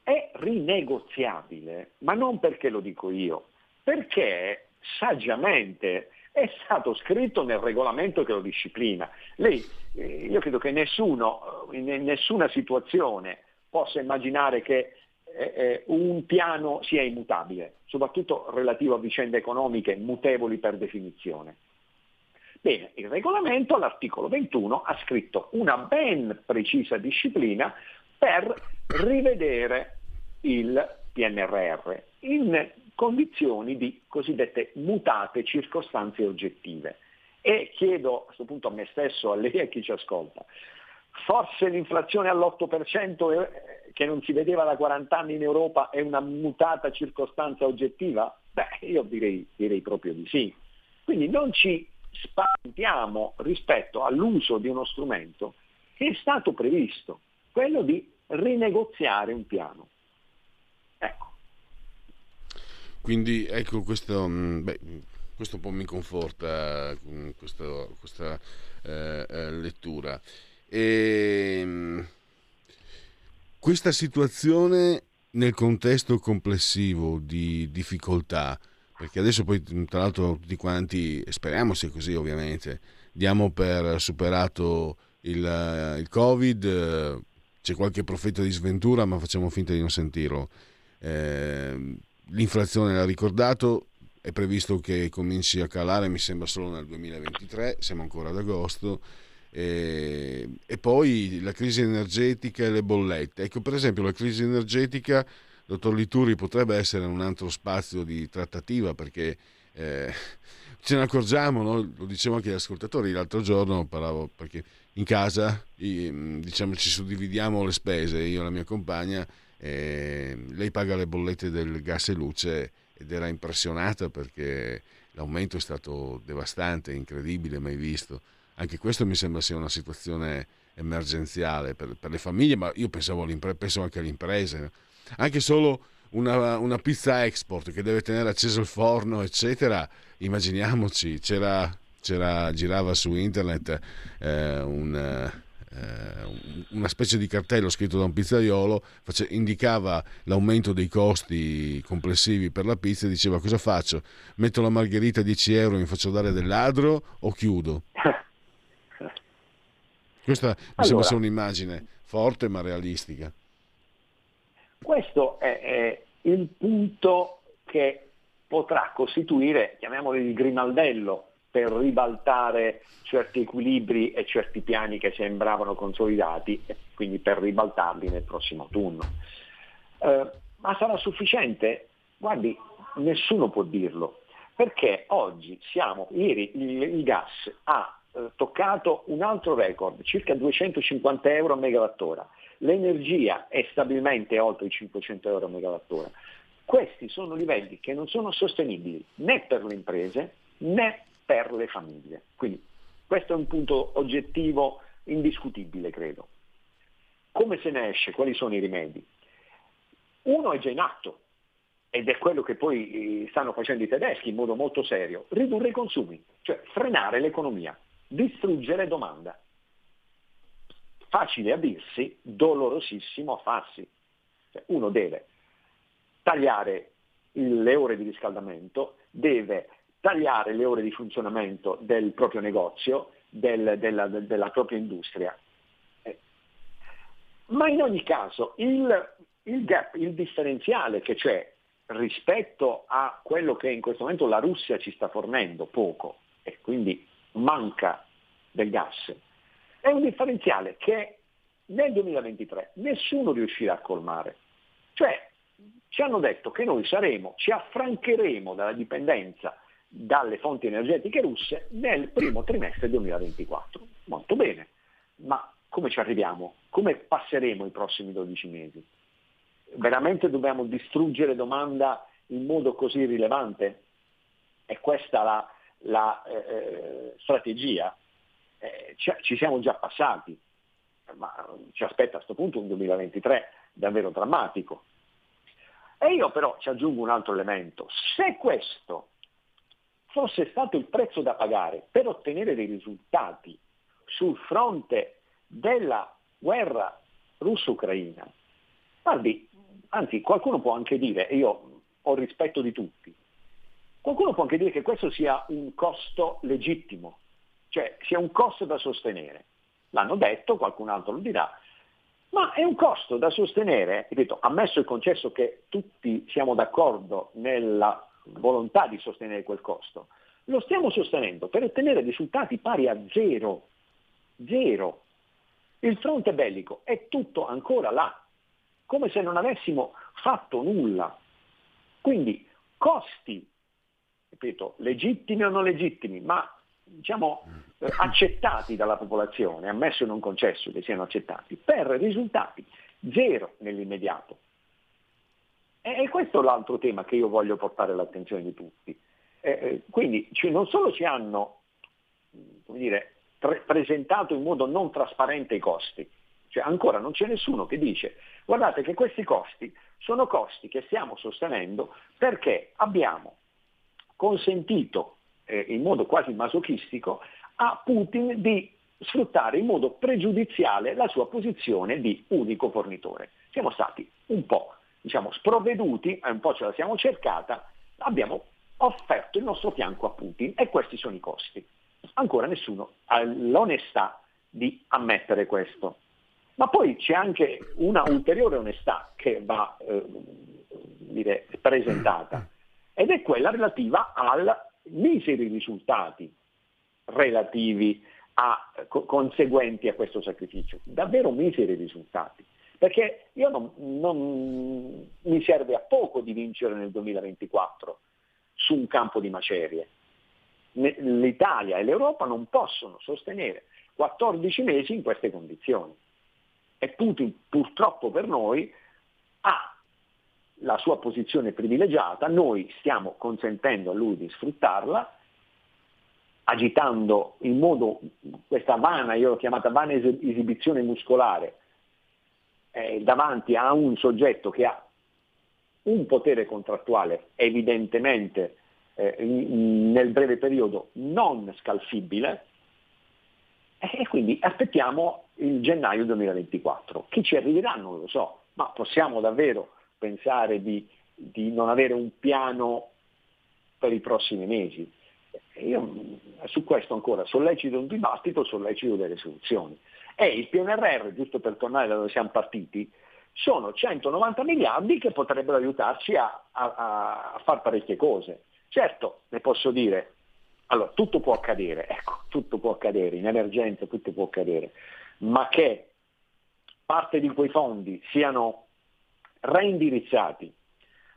è rinegoziabile, ma non perché lo dico io, perché saggiamente è stato scritto nel regolamento che lo disciplina. Lei, eh, io credo che nessuno, in nessuna situazione possa immaginare che eh, eh, un piano sia immutabile, soprattutto relativo a vicende economiche mutevoli per definizione. Bene, il regolamento all'articolo 21 ha scritto una ben precisa disciplina per rivedere il PNRR in condizioni di cosiddette mutate circostanze oggettive. E chiedo a questo punto a me stesso, a lei e a chi ci ascolta, forse l'inflazione all'8% che non si vedeva da 40 anni in Europa è una mutata circostanza oggettiva? Beh, io direi, direi proprio di sì. Quindi non ci spaventiamo rispetto all'uso di uno strumento che è stato previsto, quello di rinegoziare un piano. Ecco. Quindi ecco questo, mm, beh, questo un po' mi conforta mm, questo, questa eh, eh, lettura. E, ehm, questa situazione nel contesto complessivo di difficoltà, perché adesso poi tra l'altro tutti quanti, speriamo sia così ovviamente, diamo per superato il, il Covid, c'è qualche profeta di sventura ma facciamo finta di non sentirlo. Eh, l'inflazione l'ha ricordato, è previsto che cominci a calare, mi sembra solo nel 2023, siamo ancora ad agosto. E, e, poi la crisi energetica e le bollette. Ecco, per esempio, la crisi energetica dottor Lituri potrebbe essere un altro spazio di trattativa perché eh, ce ne accorgiamo, no? lo dicevo anche agli ascoltatori l'altro giorno, parlavo perché in casa diciamo, ci suddividiamo le spese, io e la mia compagna, eh, lei paga le bollette del gas e luce ed era impressionata perché l'aumento è stato devastante, incredibile, mai visto. Anche questo mi sembra sia una situazione emergenziale per, per le famiglie, ma io penso anche alle imprese anche solo una, una, pizza export che deve tenere acceso il forno, eccetera, immaginiamoci, c'era, c'era girava su internet eh, un, una specie di cartello scritto da un pizzaiolo, face, indicava l'aumento dei costi complessivi per la pizza e diceva cosa faccio? Metto la margherita a 10 euro e mi faccio dare del ladro o chiudo? Questa mi allora, sembra sia un'immagine forte ma realistica. Questo è, è il punto che potrà costituire, chiamiamolo il grimaldello, per ribaltare certi equilibri e certi piani che sembravano consolidati e quindi per ribaltarli nel prossimo autunno. Eh, ma sarà sufficiente? Guardi, nessuno può dirlo, perché oggi siamo, ieri il, il gas ha eh, toccato un altro record, circa 250 euro a megawattora l'energia è stabilmente oltre i 500 euro a megawattora. Questi sono livelli che non sono sostenibili né per le imprese né per le famiglie. Quindi questo è un punto oggettivo indiscutibile, credo. Come se ne esce? Quali sono i rimedi? Uno è già in atto ed è quello che poi eh, stanno facendo i tedeschi in modo molto serio, ridurre i consumi, cioè frenare l'economia, distruggere domanda facile a dirsi, dolorosissimo a farsi. Cioè, uno deve tagliare le ore di riscaldamento, deve tagliare le ore di funzionamento del proprio negozio, del, della, della, propria industria. Eh. Ma in ogni caso il, il gap, il differenziale che c'è rispetto a quello che in questo momento la Russia ci sta fornendo, poco, e quindi manca del gas, è un differenziale che nel 2023 nessuno riuscirà a colmare. Cioè ci hanno detto che noi saremo, ci affrancheremo dalla dipendenza dalle fonti energetiche russe nel primo trimestre 2024. Molto bene, ma come ci arriviamo? Come passeremo i prossimi 12 mesi? Veramente dobbiamo distruggere domanda in modo così rilevante? È questa la, la eh, eh strategia? eh, ci siamo già passati. ma ci aspetta a questo punto un 2023 davvero drammatico. E io però ci aggiungo un altro elemento. Se questo fosse stato il prezzo da pagare per ottenere dei risultati sul fronte della guerra russo-ucraina, guardi, anzi qualcuno può anche dire, e io ho rispetto di tutti, qualcuno può anche dire che questo sia un costo legittimo, cioè sia un costo da sostenere. L'hanno detto, qualcun altro lo dirà, ma è un costo da sostenere, ripeto, ammesso il concesso che tutti siamo d'accordo nella volontà di sostenere quel costo, lo stiamo sostenendo per ottenere risultati pari a zero. Zero. Il fronte bellico è tutto ancora là, come se non avessimo fatto nulla. Quindi costi, ripeto, legittimi o non legittimi, ma diciamo eh, accettati dalla popolazione, ammesso e non concesso che siano accettati, per risultati zero nell'immediato. E questo è l'altro tema che io voglio portare all'attenzione di tutti. Eh, quindi cioè, non solo ci hanno dire, pre- presentato in modo non trasparente i costi, cioè ancora non c'è nessuno che dice guardate che questi costi sono costi che stiamo sostenendo perché abbiamo consentito eh, in modo quasi masochistico a Putin di sfruttare in modo pregiudiziale la sua posizione di unico fornitore. Siamo stati un po' diciamo, sprovveduti, un po' ce la siamo cercata, abbiamo offerto il nostro fianco a Putin e questi sono i costi. Ancora nessuno ha l'onestà di ammettere questo. Ma poi c'è anche una ulteriore onestà che va eh, dire, presentata ed è quella relativa ai miseri risultati relativi a, co- conseguenti a questo sacrificio. Davvero miseri risultati. Perché io non, non mi serve a poco di vincere nel 2024 su un campo di macerie. L'Italia e l'Europa non possono sostenere 14 mesi in queste condizioni. E Putin purtroppo per noi ha la sua posizione privilegiata, noi stiamo consentendo a lui di sfruttarla, agitando in modo questa vana, io l'ho chiamata vana esibizione muscolare, eh, davanti a un soggetto che ha un potere contrattuale evidentemente eh, nel breve periodo non scalfibile e quindi aspettiamo il gennaio 2024. Chi ci arriverà non lo so, ma possiamo davvero pensare di, di non avere un piano per i prossimi mesi. Io su questo ancora sollecito un dibattito, sollecito delle soluzioni. E il PNRR, giusto per tornare da dove siamo partiti, sono 190 miliardi che potrebbero aiutarci a, a, a fare parecchie cose. Certo, ne posso dire, allora tutto può accadere, ecco, tutto può accadere, in emergenza tutto può accadere, ma che parte di quei fondi siano reindirizzati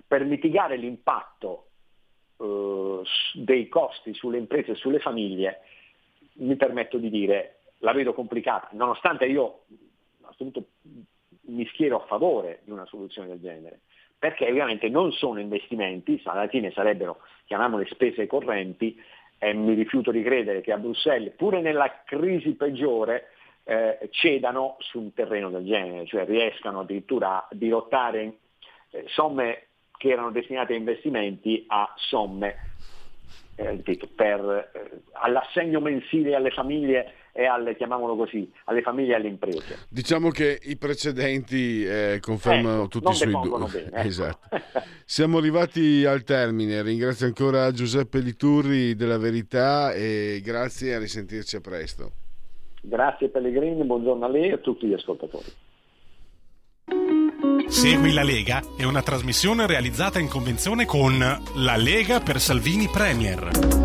per mitigare l'impatto eh, dei costi sulle imprese e sulle famiglie, mi permetto di dire, la vedo complicata, nonostante io assoluto mi schiero a favore di una soluzione del genere, perché ovviamente non sono investimenti, alla fine sarebbero, chiamiamole spese correnti, e mi rifiuto di credere che a Bruxelles, pure nella crisi peggiore, eh, cedano su un terreno del genere, cioè riescano addirittura a dirottare eh, somme che erano destinate a investimenti a somme eh, ripeto, per, eh, all'assegno mensile alle famiglie e alle, chiamiamolo così, alle famiglie e alle imprese. Diciamo che i precedenti eh, confermano ecco, tutti i suoi dubbi. Esatto. Siamo arrivati al termine. Ringrazio ancora Giuseppe Liturri della Verità e grazie a risentirci a presto. Grazie Pellegrini, buongiorno a lei e a tutti gli ascoltatori. Segui la Lega è una trasmissione realizzata in convenzione con La Lega per Salvini Premier.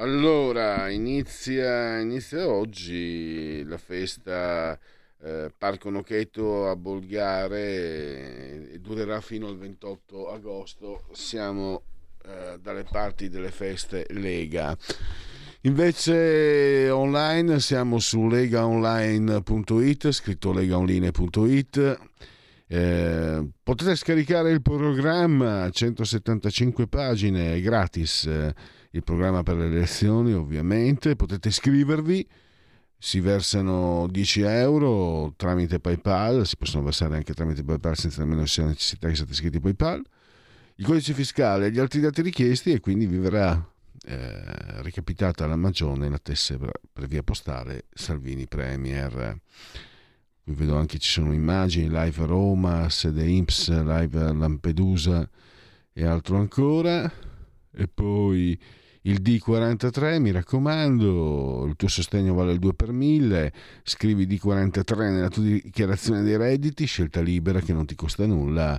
Allora, inizia, inizia oggi la festa eh, Parco Noccheto a Bolgare e durerà fino al 28 agosto. Siamo eh, dalle parti delle feste Lega. Invece online siamo su legaonline.it, scritto legaonline.it Eh, potete scaricare il programma 175 pagine gratis eh, il programma per le lezioni ovviamente potete iscrivervi si versano 10 euro tramite PayPal, si possono versare anche tramite PayPal senza nemmeno sia necessità che siate iscritti a PayPal. Il codice fiscale e gli altri dati richiesti e quindi vi verrà eh, recapitata la magione la tessera per via postale Salvini Premier. Vi vedo anche ci sono immagini live Roma, sede Imps, live Lampedusa e altro ancora. E poi il D43, mi raccomando, il tuo sostegno vale il 2 per 1000, scrivi D43 nella tua dichiarazione dei redditi, scelta libera che non ti costa nulla,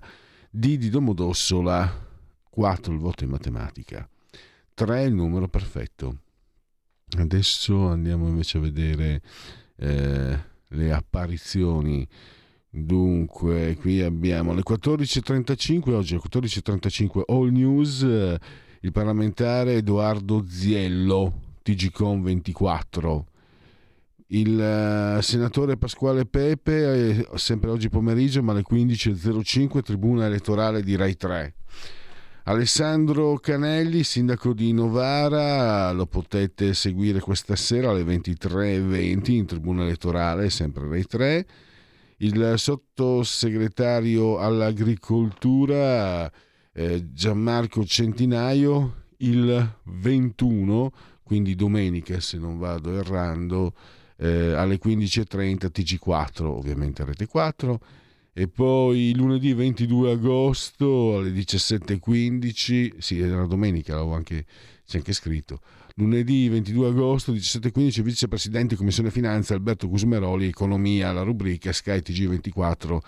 D di Domodossola, 4 il voto in matematica, 3 il numero perfetto. Adesso andiamo invece a vedere eh, le apparizioni. Dunque, qui abbiamo le 14.35, oggi alle 14.35 All News il parlamentare Edoardo Ziello, TGCOM 24. Il uh, senatore Pasquale Pepe, eh, sempre oggi pomeriggio, ma alle 15.05, tribuna elettorale di Rai 3. Alessandro Canelli, sindaco di Novara, lo potete seguire questa sera alle 23.20 in tribuna elettorale, sempre Rai 3. Il sottosegretario all'agricoltura eh, Gianmarco Centinaio il 21, quindi domenica se non vado errando, eh, alle 15.30 TG4, ovviamente Rete 4, e poi lunedì 22 agosto alle 17.15, sì era domenica, l'avevo anche, c'è anche scritto, lunedì 22 agosto 17.15 vicepresidente Commissione Finanza Alberto Cusmeroli, Economia, la rubrica Sky TG24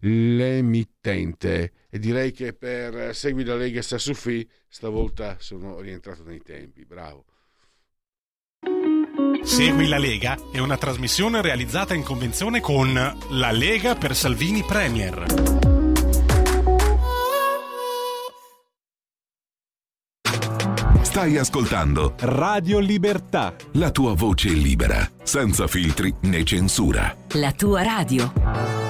l'emittente e direi che per Segui la Lega sta su FI stavolta sono rientrato nei tempi, bravo. Segui la Lega è una trasmissione realizzata in convenzione con La Lega per Salvini Premier. Stai ascoltando Radio Libertà. La tua voce libera, senza filtri né censura. La tua radio.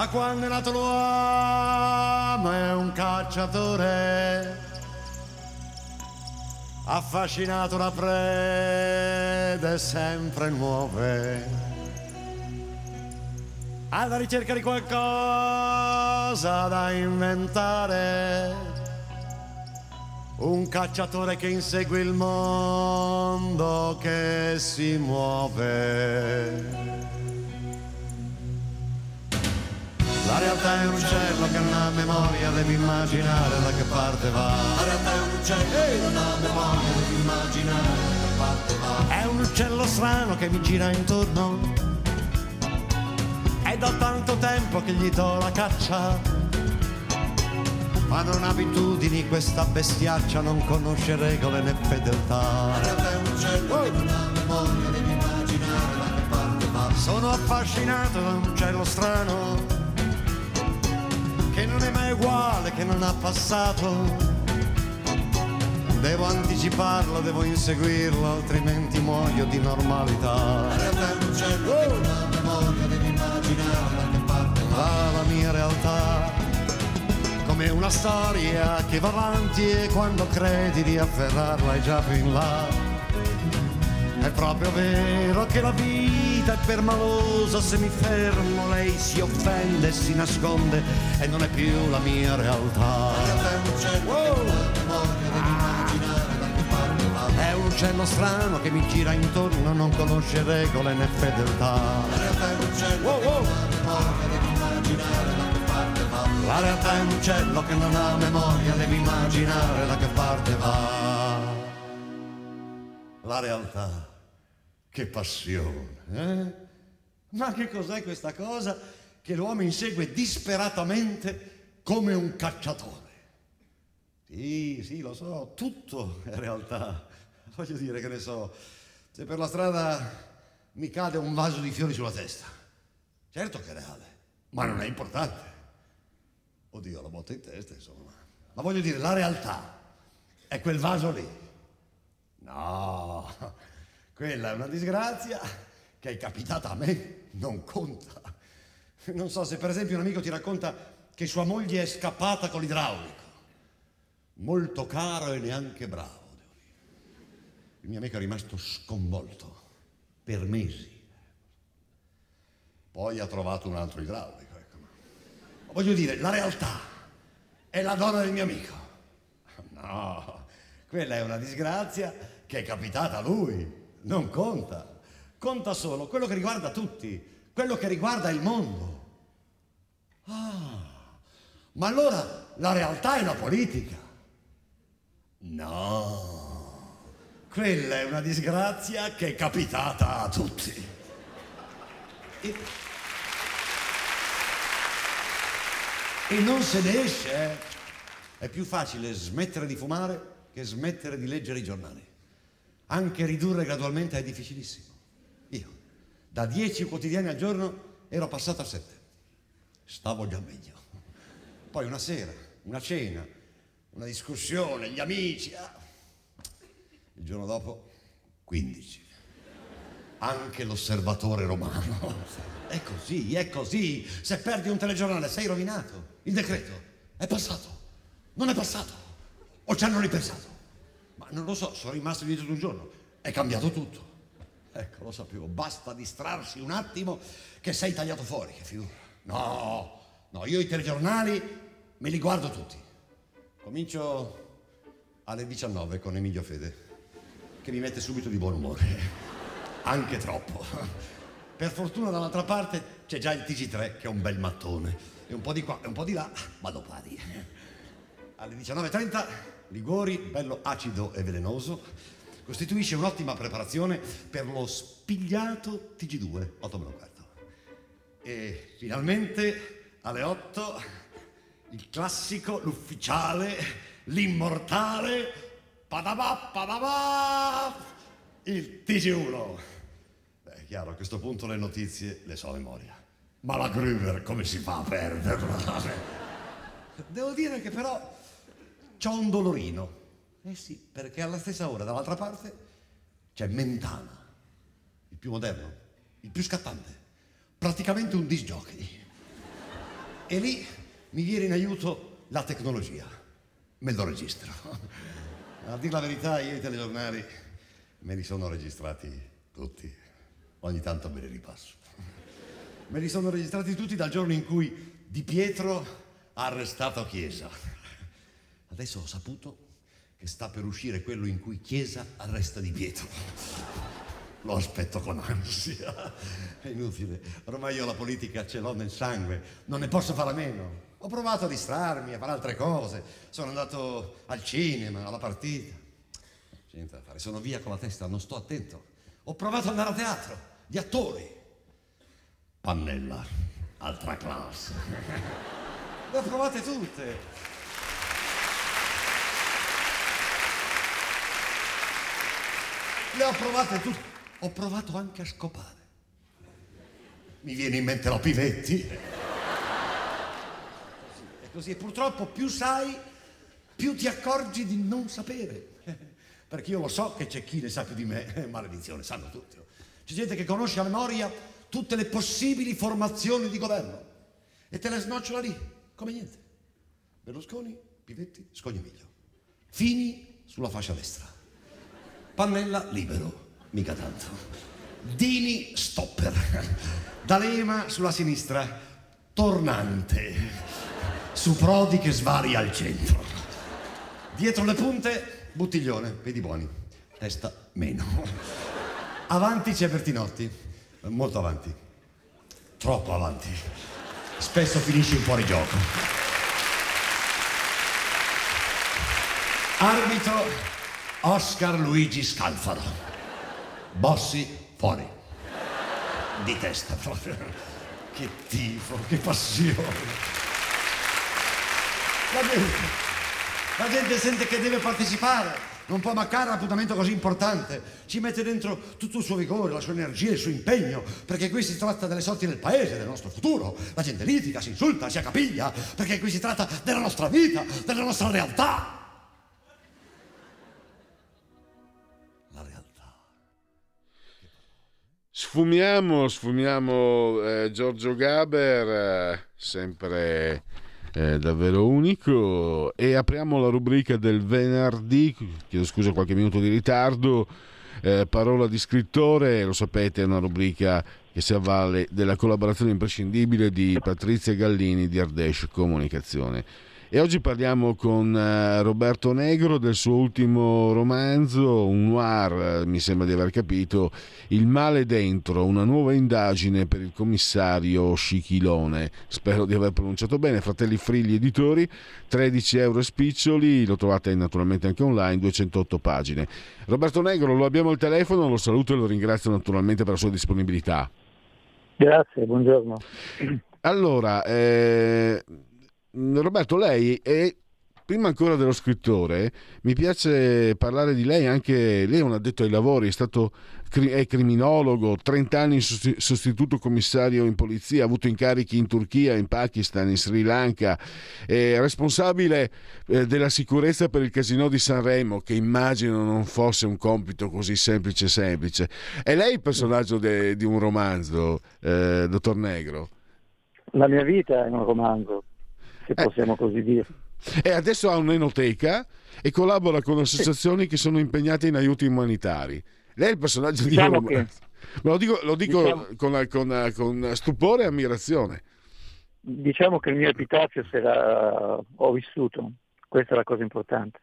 Da quando è nato l'uomo è un cacciatore, affascinato da prede sempre nuove, alla ricerca di qualcosa da inventare, un cacciatore che insegue il mondo che si muove. La realtà è un uccello che non ha memoria, devi immaginare da che parte va. La realtà è un uccello che non ha memoria, devi immaginare da che parte va. È un uccello strano che mi gira intorno. È da tanto tempo che gli do la caccia. Ma non abitudini questa bestiaccia, non conosce regole né fedeltà. La realtà è un uccello che non ha memoria, devi immaginare da che parte va. Sono affascinato da un uccello strano, che non è mai uguale, che non ha passato. Devo anticiparlo, devo inseguirlo, altrimenti muoio di normalità. Realtà è un non ha memoria, devi immaginare che parte va la mia realtà. Come una storia che va avanti e quando credi di afferrarla è già più in là. È proprio vero che la vita è permalosa, se mi fermo lei si offende e si nasconde e non è più la mia realtà. È un uccello strano che mi gira intorno, non conosce regole né fedeltà. Wow, wow. La realtà è un uccello che non ha memoria, devi immaginare da che parte va. La realtà, che passione, eh? Ma che cos'è questa cosa che l'uomo insegue disperatamente come un cacciatore? Sì, sì, lo so, tutto è realtà. Voglio dire che ne so, se per la strada mi cade un vaso di fiori sulla testa, certo che è reale, ma non è importante. Oddio, la botta in testa, insomma. Ma voglio dire, la realtà è quel vaso lì. No, quella è una disgrazia che è capitata a me, non conta. Non so se per esempio un amico ti racconta che sua moglie è scappata con l'idraulico. Molto caro e neanche bravo. Il mio amico è rimasto sconvolto per mesi. Poi ha trovato un altro idraulico. Ecco. Voglio dire, la realtà è la donna del mio amico. No, quella è una disgrazia che è capitata a lui. Non conta. Conta solo quello che riguarda tutti, quello che riguarda il mondo. Ah, ma allora la realtà è la politica. No, quella è una disgrazia che è capitata a tutti. E, e non se ne esce. eh. È più facile smettere di fumare che smettere di leggere i giornali. Anche ridurre gradualmente è difficilissimo. Io, da 10 quotidiani al giorno, ero passato a 7. Stavo già meglio. Poi una sera, una cena, una discussione, gli amici. ah. Il giorno dopo, 15. Anche l'osservatore romano. È così, è così. Se perdi un telegiornale sei rovinato. Il decreto è passato. Non è passato. O ci hanno ripensato. Non lo so, sono rimasto dietro di un giorno. È cambiato tutto. Ecco, lo sapevo. Basta distrarsi un attimo che sei tagliato fuori. Che figura. No, no, io i telegiornali me li guardo tutti. Comincio alle 19 con Emilio Fede, che mi mette subito di buon umore. Anche troppo. Per fortuna dall'altra parte c'è già il TG3 che è un bel mattone. E un po' di qua e un po' di là, vado pari. Alle 19.30 Ligori, bello acido e velenoso, costituisce un'ottima preparazione per lo spigliato TG2, 8 meno quarto. E finalmente alle 8 il classico, l'ufficiale, l'immortale, padabà, padabà, il TG1. Beh, è chiaro, a questo punto le notizie le so a memoria. Ma la Gruber come si fa a perderla? Devo dire che però c'ho un dolorino. Eh sì, perché alla stessa ora, dall'altra parte, c'è Mentana, il più moderno, il più scattante, praticamente un disc jockey. E lì mi viene in aiuto la tecnologia. Me lo registro. A dire la verità, io i telegiornali me li sono registrati tutti. Ogni tanto me li ripasso. Me li sono registrati tutti dal giorno in cui Di Pietro ha arrestato Chiesa. Adesso ho saputo che sta per uscire quello in cui Chiesa arresta Di Pietro. Lo aspetto con ansia. È inutile. Ormai io la politica ce l'ho nel sangue. Non ne posso fare a meno. Ho provato a distrarmi, a fare altre cose. Sono andato al cinema, alla partita. Niente da fare. Sono via con la testa, non sto attento. Ho provato ad andare a teatro, di attori. Pannella, altra classe. Le ho provate tutte. Le ho provate tutte. Ho provato anche a scopare. Mi viene in mente la Pivetti. È così, e purtroppo più sai, più ti accorgi di non sapere. Perché io lo so che c'è chi ne sa più di me, maledizione, sanno tutti. C'è gente che conosce a memoria tutte le possibili formazioni di governo e te le snocciola lì, come niente. Berlusconi, Pivetti, Scognamiglio. Fini sulla fascia destra. Pannella libero, mica tanto. Dini stopper. D'Alema sulla sinistra, tornante. Su Prodi che svaria al centro. Dietro le punte, Buttiglione, vedi buoni. Testa meno. Avanti c'è Bertinotti, molto avanti. Troppo avanti. Spesso finisce in fuori gioco. Arbitro Oscar Luigi Scalfaro. Bossi fuori. Di testa proprio. Che tifo, che passione. La gente, la gente sente che deve partecipare, non può mancare l'appuntamento così importante, ci mette dentro tutto il suo vigore, la sua energia, il suo impegno, perché qui si tratta delle sorti del paese, del nostro futuro. La gente litiga, si insulta, si accapiglia, perché qui si tratta della nostra vita, della nostra realtà. Sfumiamo, sfumiamo eh, Giorgio Gaber, eh, sempre eh, davvero unico, e apriamo la rubrica del venerdì, chiedo scusa qualche minuto di ritardo, eh, parola di scrittore, lo sapete è una rubrica che si avvale della collaborazione imprescindibile di Patrizia Gallini di Ardèche Comunicazione. E oggi parliamo con eh, Roberto Negro del suo ultimo romanzo, un noir, eh, mi sembra di aver capito, Il male dentro, una nuova indagine per il commissario Scichilone. Spero di aver pronunciato bene, Fratelli Frigli Editori, 13 euro spiccioli, lo trovate naturalmente anche online, 208 pagine. Roberto Negro, lo abbiamo al telefono, lo saluto e lo ringrazio naturalmente per la sua disponibilità. Grazie, buongiorno. Allora, eh, Roberto, lei è prima ancora dello scrittore, mi piace parlare di lei anche, lei è un addetto ai lavori, è stato è criminologo, 30 anni sostituto commissario in polizia, ha avuto incarichi in Turchia, in Pakistan, in Sri Lanka, è responsabile eh, della sicurezza per il casino di Sanremo, che immagino non fosse un compito così semplice semplice. È lei il personaggio de, di un romanzo, eh, dottor Negro? La mia vita è un romanzo se possiamo così dire. E adesso ha un'enoteca e collabora con associazioni sì. che sono impegnate in aiuti umanitari. Lei è il personaggio diciamo di che, Lo dico, lo dico diciamo, con, con, con, stupore e ammirazione. Diciamo che il mio epitafio sarà ho vissuto, questa è la cosa importante.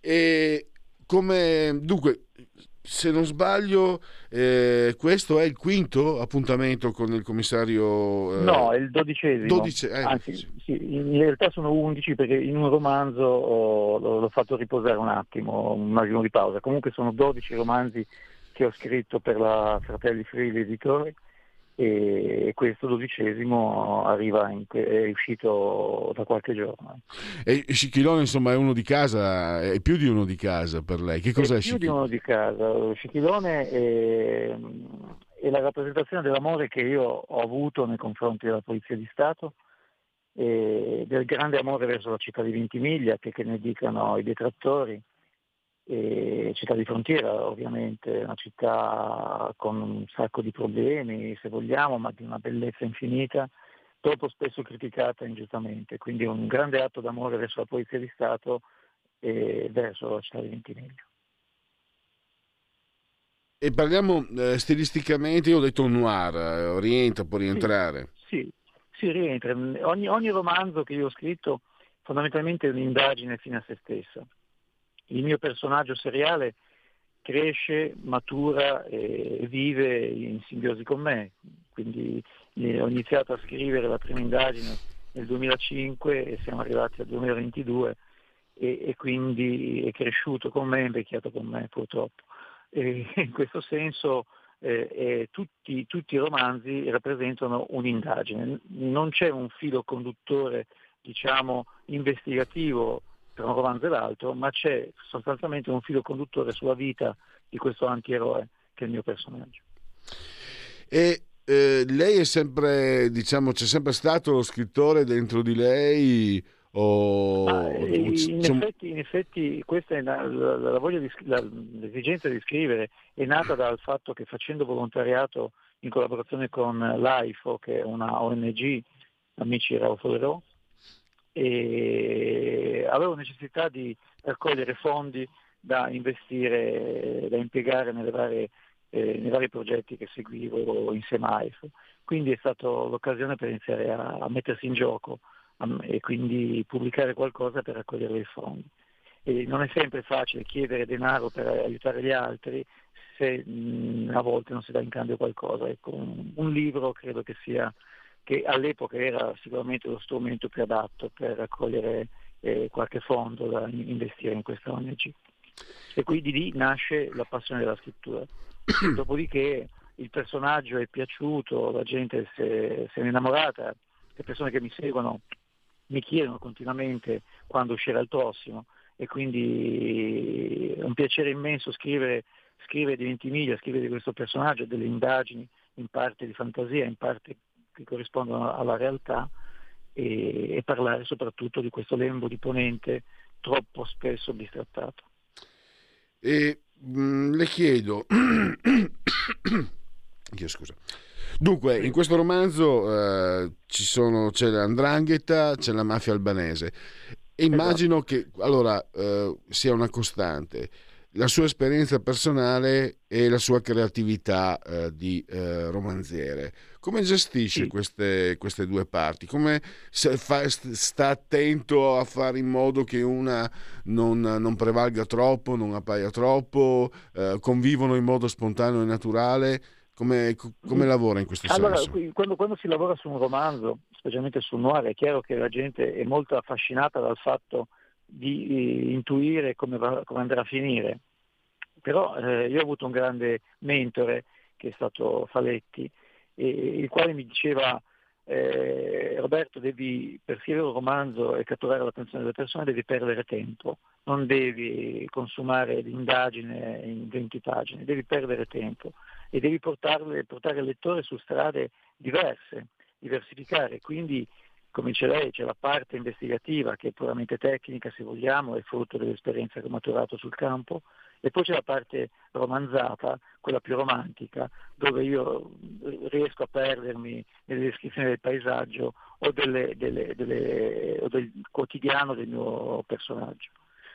E come dunque se non sbaglio, eh, questo è il quinto appuntamento con il commissario. Eh... No, è il dodicesimo. Dodice... Eh, Anzi, sì. In realtà sono undici perché in un romanzo oh, l'ho fatto riposare un attimo, un attimo di pausa. Comunque sono dodici romanzi che ho scritto per la Fratelli Frilli Editore e questo dodicesimo arriva in, è uscito da qualche giorno. E Scichilone insomma è uno di casa, è più di uno di casa per lei, che cos'è è più di uno di casa, Scichilone è, è la rappresentazione dell'amore che io ho avuto nei confronti della Polizia di Stato del grande amore verso la città di Ventimiglia, che, che ne dicano i detrattori, città di frontiera ovviamente, una città con un sacco di problemi se vogliamo, ma di una bellezza infinita, troppo spesso criticata ingiustamente, quindi un grande atto d'amore verso la Polizia di Stato e verso la città di Ventimiglia. E parliamo eh, stilisticamente, io ho detto noir, rientra, può rientrare. Sì, sì, sì rientra. Ogni, ogni romanzo che io ho scritto fondamentalmente è un'indagine fine a se stessa il mio personaggio seriale cresce, matura e vive in simbiosi con me. Quindi eh, ho iniziato a scrivere la prima indagine nel 2005 e siamo arrivati al 2022 e, e quindi è cresciuto con me, è invecchiato con me purtroppo. E in questo senso eh, tutti, tutti, i romanzi rappresentano un'indagine, non c'è un filo conduttore diciamo, investigativo tra un romanzo e l'altro, ma c'è sostanzialmente un filo conduttore sulla vita di questo antieroe che è il mio personaggio. E eh, lei è sempre, diciamo, c'è sempre stato lo scrittore dentro di lei? O... Ah, in, effetti, in, effetti, questa è la, la, la di, la, l'esigenza di scrivere è nata dal fatto che facendo volontariato in collaborazione con l'AIFO, che è una ONG, amici Raufolero, e avevo necessità di raccogliere fondi da investire, da impiegare varie, eh, nei vari progetti che seguivo insieme a AIFO. Quindi è stata l'occasione per iniziare a, a mettersi in gioco e quindi pubblicare qualcosa per raccogliere i fondi. E non è sempre facile chiedere denaro per aiutare gli altri se mh, a volte non si dà in cambio qualcosa. Ecco, un, un, libro credo che sia, che all'epoca era sicuramente lo strumento più adatto per raccogliere eh, qualche fondo da investire in questa ONG. E quindi lì nasce la passione della scrittura. Dopodiché il personaggio è piaciuto, la gente si è, si è innamorata, le persone che mi seguono mi chiedono continuamente quando uscirà il prossimo e quindi è un piacere immenso scrivere, scrivere di Ventimiglia, scrivere di questo personaggio, delle indagini in parte di fantasia, in parte che corrispondono alla realtà e, e parlare soprattutto di questo lembo di Ponente troppo spesso bistrattato. E mh, mm, le chiedo, Io scusa. Dunque, in questo romanzo eh, sono, c'è l'andrangheta, c'è la mafia albanese e immagino esatto. che allora eh, sia una costante la sua esperienza personale e la sua creatività eh, di eh, romanziere. Come gestisce sì. queste, queste, due parti? Come fa, sta attento a fare in modo che una non, non prevalga troppo, non appaia troppo, eh, convivono in modo spontaneo e naturale? Come, come mm. lavora in questo allora, senso? Quando, quando, si lavora su un romanzo, specialmente sul noir, è chiaro che la gente è molto affascinata dal fatto di eh, intuire come, va, come, andrà a finire. Però eh, io ho avuto un grande mentore che è stato Faletti, e, il quale mi diceva eh, Roberto devi per scrivere un romanzo e catturare l'attenzione delle persone devi perdere tempo, non devi consumare l'indagine in 20 pagine, devi perdere tempo e devi portarle, portare il lettore su strade diverse, diversificare. Quindi, come dice lei, c'è la parte investigativa che è puramente tecnica, se vogliamo, è frutto dell'esperienza che ho maturato sul campo, e poi c'è la parte romanzata, quella più romantica, dove io riesco a perdermi nelle descrizioni del paesaggio o, delle, delle, delle, o del quotidiano del mio personaggio.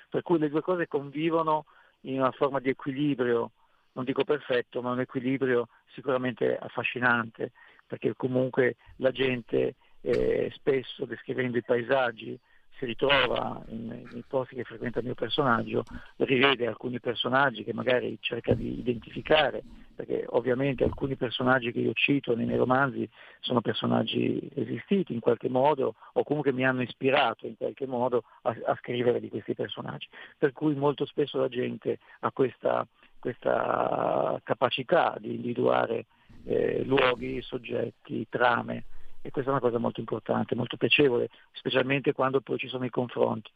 Per cui le due cose convivono in una forma di equilibrio non dico perfetto, ma un equilibrio sicuramente affascinante, perché comunque la gente eh, spesso descrivendo i paesaggi si ritrova nei posti che frequenta il mio personaggio, rivede alcuni personaggi che magari cerca di identificare, perché ovviamente alcuni personaggi che io cito nei miei romanzi sono personaggi esistiti in qualche modo o comunque mi hanno ispirato in qualche modo a, a scrivere di questi personaggi. Per cui molto spesso la gente ha questa questa capacità di individuare eh, luoghi, soggetti, trame e questa è una cosa molto importante, molto piacevole, specialmente quando poi ci sono i confronti.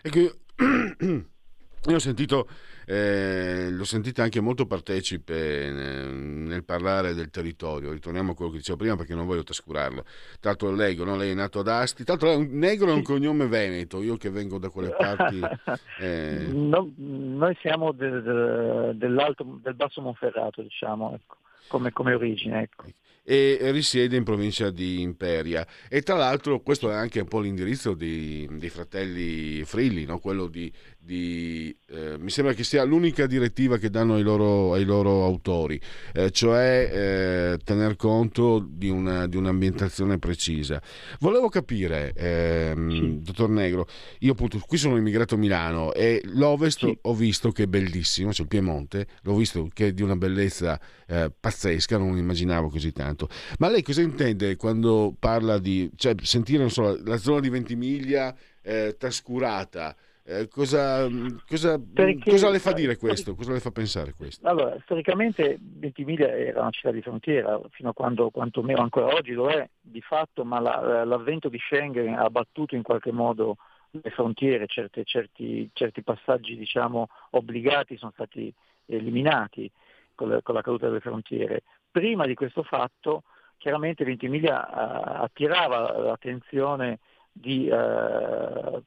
Ecco, io, ho sentito eh, l'ho sentita anche molto partecipe nel, nel, parlare del territorio. Ritorniamo a quello che dicevo prima perché non voglio trascurarlo. Tra l'altro leggo, no? lei è nato ad Asti, tra l'altro Negro è un cognome veneto, io che vengo da quelle parti. Eh... No, noi siamo del, del, del, basso Monferrato, diciamo, ecco, come, come origine. Ecco e risiede in provincia di Imperia. E tra l'altro questo è anche un po' l'indirizzo dei, dei fratelli Frilli, no? quello di, di eh, mi sembra che sia l'unica direttiva che danno ai loro, ai loro autori, eh, cioè eh, tener conto di, una, di, un'ambientazione precisa. Volevo capire, ehm, sì. dottor Negro, io appunto qui sono immigrato a Milano e l'Ovest sì. ho visto che è bellissimo, cioè il Piemonte, l'ho visto che è di una bellezza eh, pazzesca, non immaginavo così tanto. Ma lei cosa intende quando parla di cioè, sentire so, la zona di Ventimiglia eh, trascurata? Eh, cosa, cosa, cosa, le fa dire questo? Cosa le fa pensare questo? Allora, storicamente Ventimiglia era una città di frontiera, fino a quando, quantomeno ancora oggi lo è di fatto, ma la, l'avvento di Schengen ha battuto in qualche modo le frontiere, certe, certi, certi, passaggi diciamo, obbligati sono stati eliminati con la, con la caduta delle frontiere. Prima di questo fatto chiaramente Ventimiglia uh, attirava l'attenzione di uh,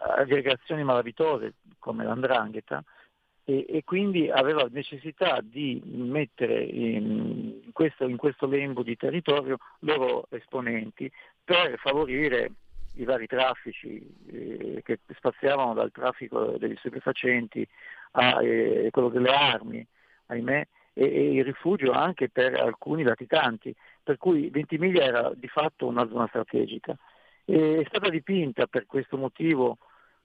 aggregazioni malavitose come l'Andrangheta e, e, quindi aveva necessità di mettere in questo, in questo lembo di territorio loro esponenti per favorire i vari traffici eh, che spaziavano dal traffico degli stupefacenti a eh, quello delle armi, ahimè, e, e, il rifugio anche per alcuni latitanti, per cui Ventimiglia era di fatto una zona strategica. E è stata dipinta per questo motivo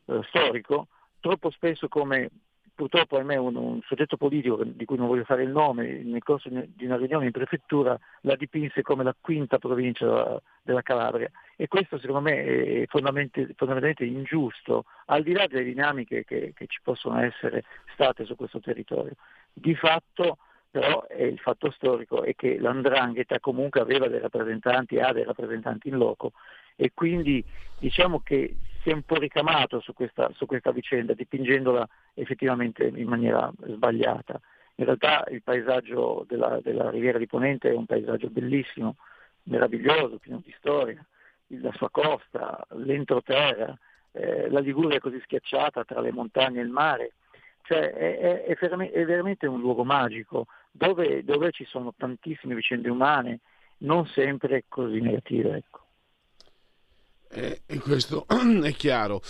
eh, storico troppo spesso come purtroppo ahimè un, un soggetto politico di cui non voglio fare il nome, nel corso di una riunione in prefettura la dipinse come la quinta provincia della, Calabria e questo secondo me è fondamentalmente, fondamentalmente ingiusto, al di là delle dinamiche che, che, ci possono essere state su questo territorio. Di fatto però il fatto storico è che l'Andrangheta comunque aveva dei rappresentanti, ha dei rappresentanti in loco e quindi diciamo che si è un po' ricamato su questa, su questa vicenda, dipingendola effettivamente in maniera sbagliata. In realtà il paesaggio della, della Riviera di Ponente è un paesaggio bellissimo, meraviglioso, pieno di storia, la sua costa, l'entroterra, eh, la Liguria così schiacciata tra le montagne e il mare, cioè è, è, è veramente un luogo magico dove, dove, ci sono tantissime vicende umane, non sempre così negative. Ecco. Eh, e questo è chiaro.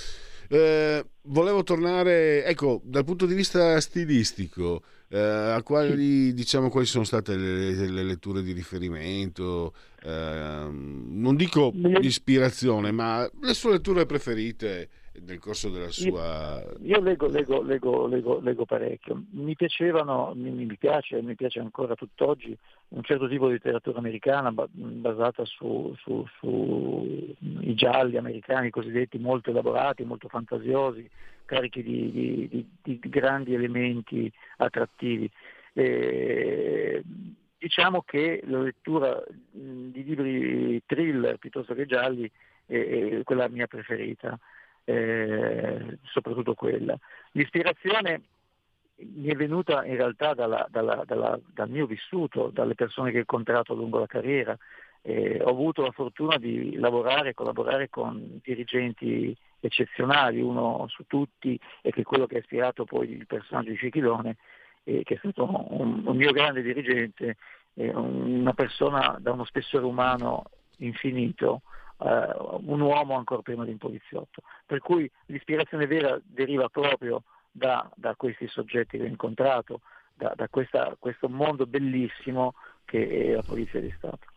Eh, volevo tornare, ecco, dal punto di vista stilistico, eh, a quali, diciamo, quali sono state le, le letture di riferimento? Eh, non dico ispirazione, ma le sue letture preferite nel corso della sua... Io, io leggo, leggo, leggo, leggo, parecchio, mi piacevano, mi, mi, piace, mi piace ancora tutt'oggi un certo tipo di letteratura americana basata sui su, su gialli americani cosiddetti molto elaborati, molto fantasiosi, carichi di, di, di, di grandi elementi attrattivi. E, diciamo che la lettura di libri thriller piuttosto che gialli è, è quella mia preferita eh, soprattutto quella. L'ispirazione mi è venuta in realtà dalla, dalla, dalla, dal mio vissuto, dalle persone che ho incontrato lungo la carriera. Eh, ho avuto la fortuna di lavorare e collaborare con dirigenti eccezionali, uno su tutti, e che è quello che ha ispirato poi il personaggio di Cicchilone, eh, che è stato un, un mio grande dirigente, eh, una persona da uno spessore umano infinito, eh, un uomo ancora prima di un poliziotto. Per cui l'ispirazione vera deriva proprio da, da questi soggetti che ho incontrato, da, da questa, questo mondo bellissimo che è la Polizia di Stato.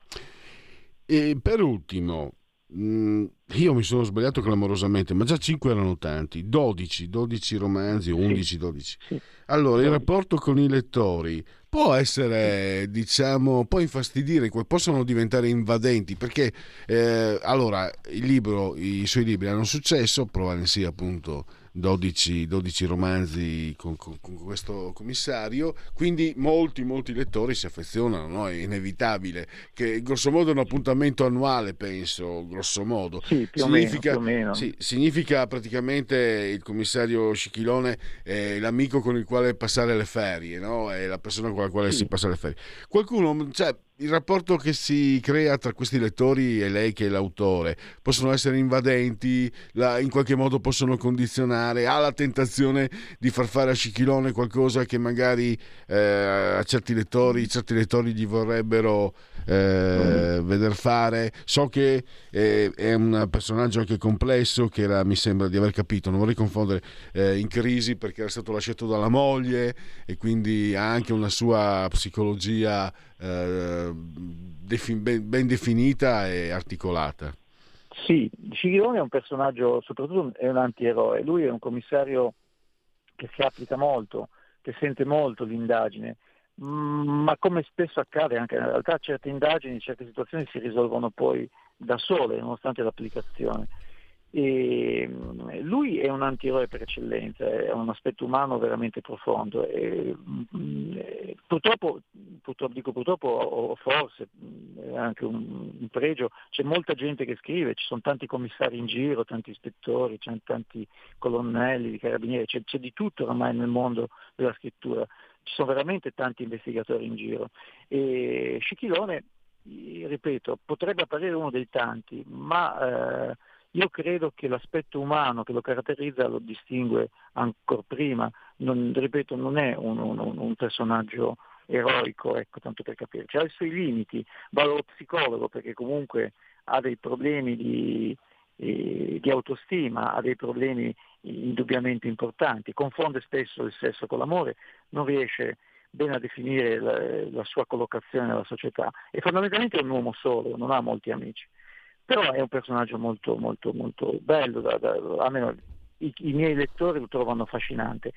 E per ultimo, Mm, io mi sono sbagliato clamorosamente, ma già 5 erano tanti, 12, 12 romanzi, 11, 12. Allora, il rapporto con i lettori può essere, diciamo, può infastidire, possono diventare invadenti, perché eh, allora libro, i suoi libri hanno successo, sia appunto 12, 12 romanzi con, con, con, questo commissario, quindi molti, molti lettori si affezionano, no? è inevitabile, che grosso modo è un appuntamento annuale, penso, grosso modo. Sì, più significa, o meno. Più o meno. Sì, significa praticamente il commissario Scichilone è l'amico con il quale passare le ferie, no? è la persona con la quale sì. si passa le ferie. Qualcuno, cioè, il rapporto che si crea tra questi lettori e lei che è l'autore possono essere invadenti, la, in qualche modo possono condizionare, ha la tentazione di far fare a Scichilone qualcosa che magari eh, a certi lettori, certi lettori gli vorrebbero eh, mm. veder fare. So che è, è, un personaggio anche complesso che era, mi sembra di aver capito, non vorrei confondere, eh, in crisi perché era stato lasciato dalla moglie e quindi ha anche una sua psicologia eh, ben, ben definita e articolata. Sì, Sciglione è un personaggio, soprattutto è un antieroe, lui è un commissario che si applica molto, che sente molto l'indagine, mm, ma come spesso accade anche in realtà certe indagini, certe situazioni si risolvono poi da sole nonostante l'applicazione. E mm, lui è un antieroe per eccellenza, è un aspetto umano veramente profondo. E, mm, purtroppo, purtroppo, dico purtroppo, o forse mm, è anche un, un, pregio, c'è molta gente che scrive, ci sono tanti commissari in giro, tanti ispettori, tanti colonnelli carabinieri, c'è, c'è di tutto ormai nel mondo della scrittura ci sono veramente tanti investigatori in giro. E Scichilone, ripeto, potrebbe apparire uno dei tanti, ma eh, io credo che l'aspetto umano che lo caratterizza lo distingue ancora prima, non, ripeto, non è un, un, un personaggio eroico, ecco, tanto per capirci, ha i suoi limiti, va allo psicologo perché comunque ha dei problemi di, eh, di autostima, ha dei problemi indubbiamente importanti, confonde spesso il sesso con l'amore, non riesce bene a definire la, la sua collocazione nella società. E fondamentalmente è un uomo solo, non ha molti amici però è un personaggio molto, molto, molto bello, da, da, almeno i, i, miei lettori lo trovano affascinante.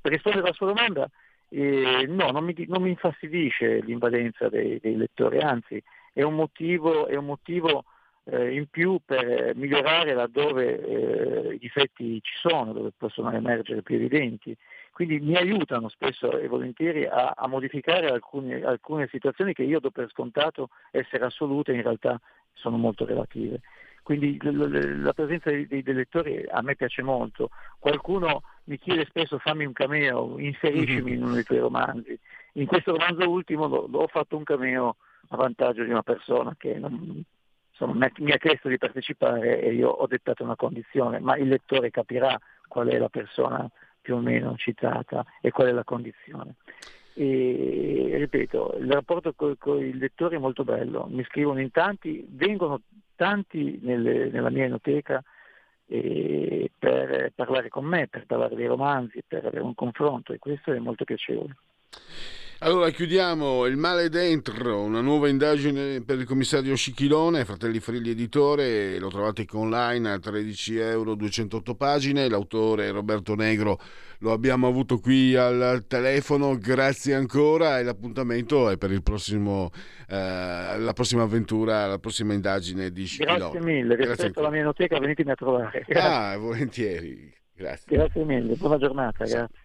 Per rispondere alla sua domanda, eh, no, non mi, non mi, infastidisce l'invadenza dei, dei, lettori, anzi è un motivo, è un motivo eh, in più per migliorare laddove eh, i difetti ci sono, dove possono emergere più evidenti. Quindi mi aiutano spesso e volentieri a, a modificare alcune, alcune situazioni che io do per scontato essere assolute, in realtà sono molto relative. Quindi la presenza dei, dei, lettori a me piace molto. Qualcuno mi chiede spesso fammi un cameo, inseriscimi in uno dei tuoi romanzi. In questo romanzo ultimo ho fatto un cameo a vantaggio di una persona che non, insomma, mi ha chiesto di partecipare e io ho dettato una condizione, ma il lettore capirà qual è la persona più o meno citata e qual è la condizione. E ripeto, il rapporto con, con i lettori è molto bello, mi scrivono in tanti, vengono tanti nelle, nella mia enoteca eh, per parlare con me, per parlare dei romanzi, per avere un confronto e questo è molto piacevole. Allora chiudiamo Il male dentro, una nuova indagine per il commissario Scichilone, Fratelli Frilli editore, lo trovate online a 13 euro, 208 pagine, l'autore Roberto Negro lo abbiamo avuto qui al telefono, grazie ancora e l'appuntamento è per il prossimo, eh, la prossima avventura, la prossima indagine di Scichilone. Grazie mille, rispetto alla mia enoteca venitemi a trovare. Grazie. Ah, volentieri, grazie. Grazie mille, buona giornata, grazie.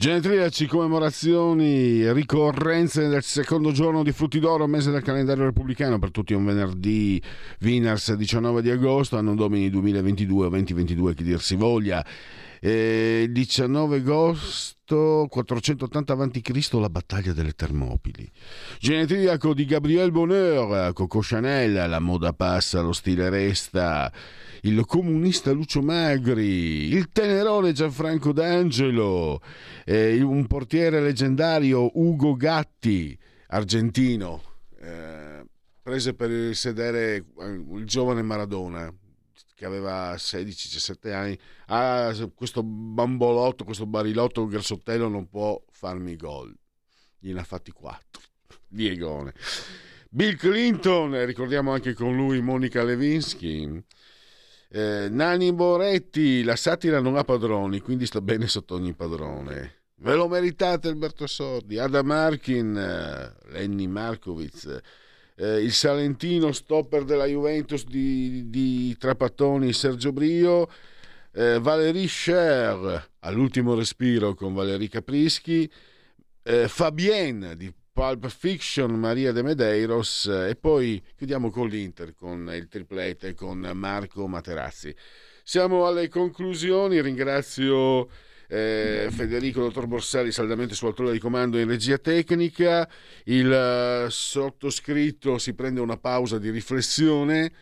Genetriaci, commemorazioni, ricorrenze del secondo giorno di Frutti d'Oro, mese del calendario repubblicano, per tutti un venerdì, Vinars 19 di agosto, anno domini 2022 o 2022, chi dir si voglia. Eh, 19 agosto 480 a.C. la battaglia delle Termopili. Genetriaco di Gabriel Bonheur, Coco Chanel, la moda passa, lo stile resta il comunista Lucio Magri, il tenerone Gianfranco D'Angelo, eh, un portiere leggendario Ugo Gatti, argentino, eh, prese per sedere il giovane Maradona che aveva 16-17 anni, ah, questo bambolotto, questo barilotto grassottello non può farmi gol. Gliene ha fatti 4. Diegone. Bill Clinton, ricordiamo anche con lui Monica Levinsky. Eh, Nani Moretti, la satira non ha padroni, quindi sta bene sotto ogni padrone. Ve lo meritate Alberto Sordi, Adam Arkin, eh, Lenny Markovic, eh, il Salentino stopper della Juventus di, di Trapattoni, Sergio Brio, eh, Valerie Scher all'ultimo respiro con Valerie Caprischi, eh, Fabienne di Pulp Fiction, Maria de Medeiros. E poi chiudiamo con l'Inter, con il triplete, con Marco Materazzi. Siamo alle conclusioni, ringrazio eh, Federico Dottor Borsari saldamente sul altura di comando in regia tecnica, il uh, sottoscritto si prende una pausa di riflessione,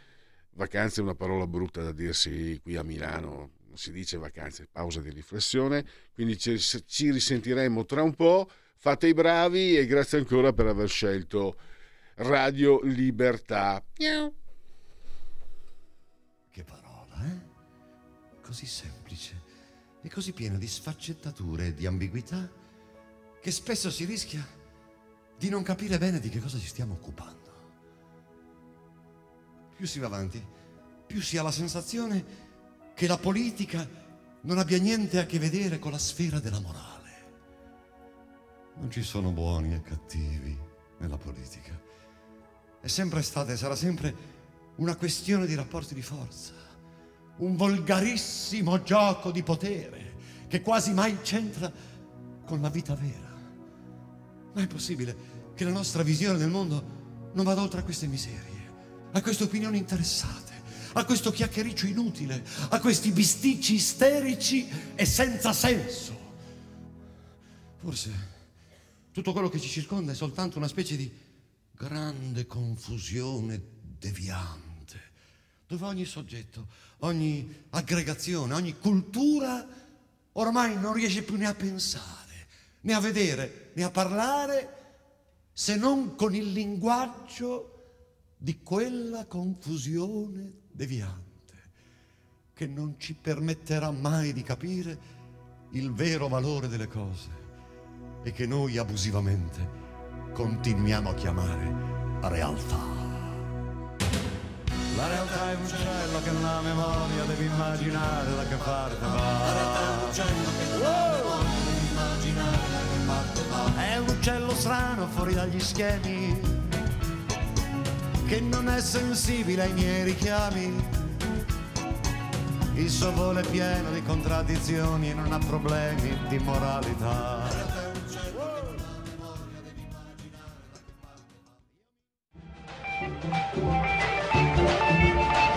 vacanze è una parola brutta da dirsi qui a Milano, non si dice vacanze, pausa di riflessione, quindi ci, ci risentiremo tra un po'. Fate i bravi e grazie ancora per aver scelto Radio Libertà. Miau. Che parola, eh? Così semplice è così pieno di sfaccettature e di ambiguità che spesso si rischia di non capire bene di che cosa ci stiamo occupando. Più si va avanti, più si ha la sensazione che la politica non abbia niente a che vedere con la sfera della morale. Non ci sono buoni e cattivi nella politica. È sempre stata e sarà sempre una questione di rapporti di forza, un volgarissimo gioco di potere che quasi mai c'entra con la vita vera. Ma è possibile che la nostra visione del mondo non vada oltre a queste miserie, a queste opinioni interessate, a questo chiacchiericcio inutile, a questi bisticci isterici e senza senso. Forse tutto quello che ci circonda è soltanto una specie di grande confusione deviante, dove ogni soggetto, ogni aggregazione, ogni cultura ormai non riesce più né a pensare, né a vedere, né a parlare, se non con il linguaggio di quella confusione deviante che non ci permetterà mai di capire il vero valore delle cose e che noi abusivamente continuiamo a chiamare realtà. La realtà è un uccello che nella memoria devi immaginare da che parte va. La realtà è un uccello che nella memoria devi immaginare da che parte va. È un uccello strano fuori dagli schemi, che non è sensibile ai miei richiami. Il suo volo è pieno di contraddizioni e non ha problemi di moralità.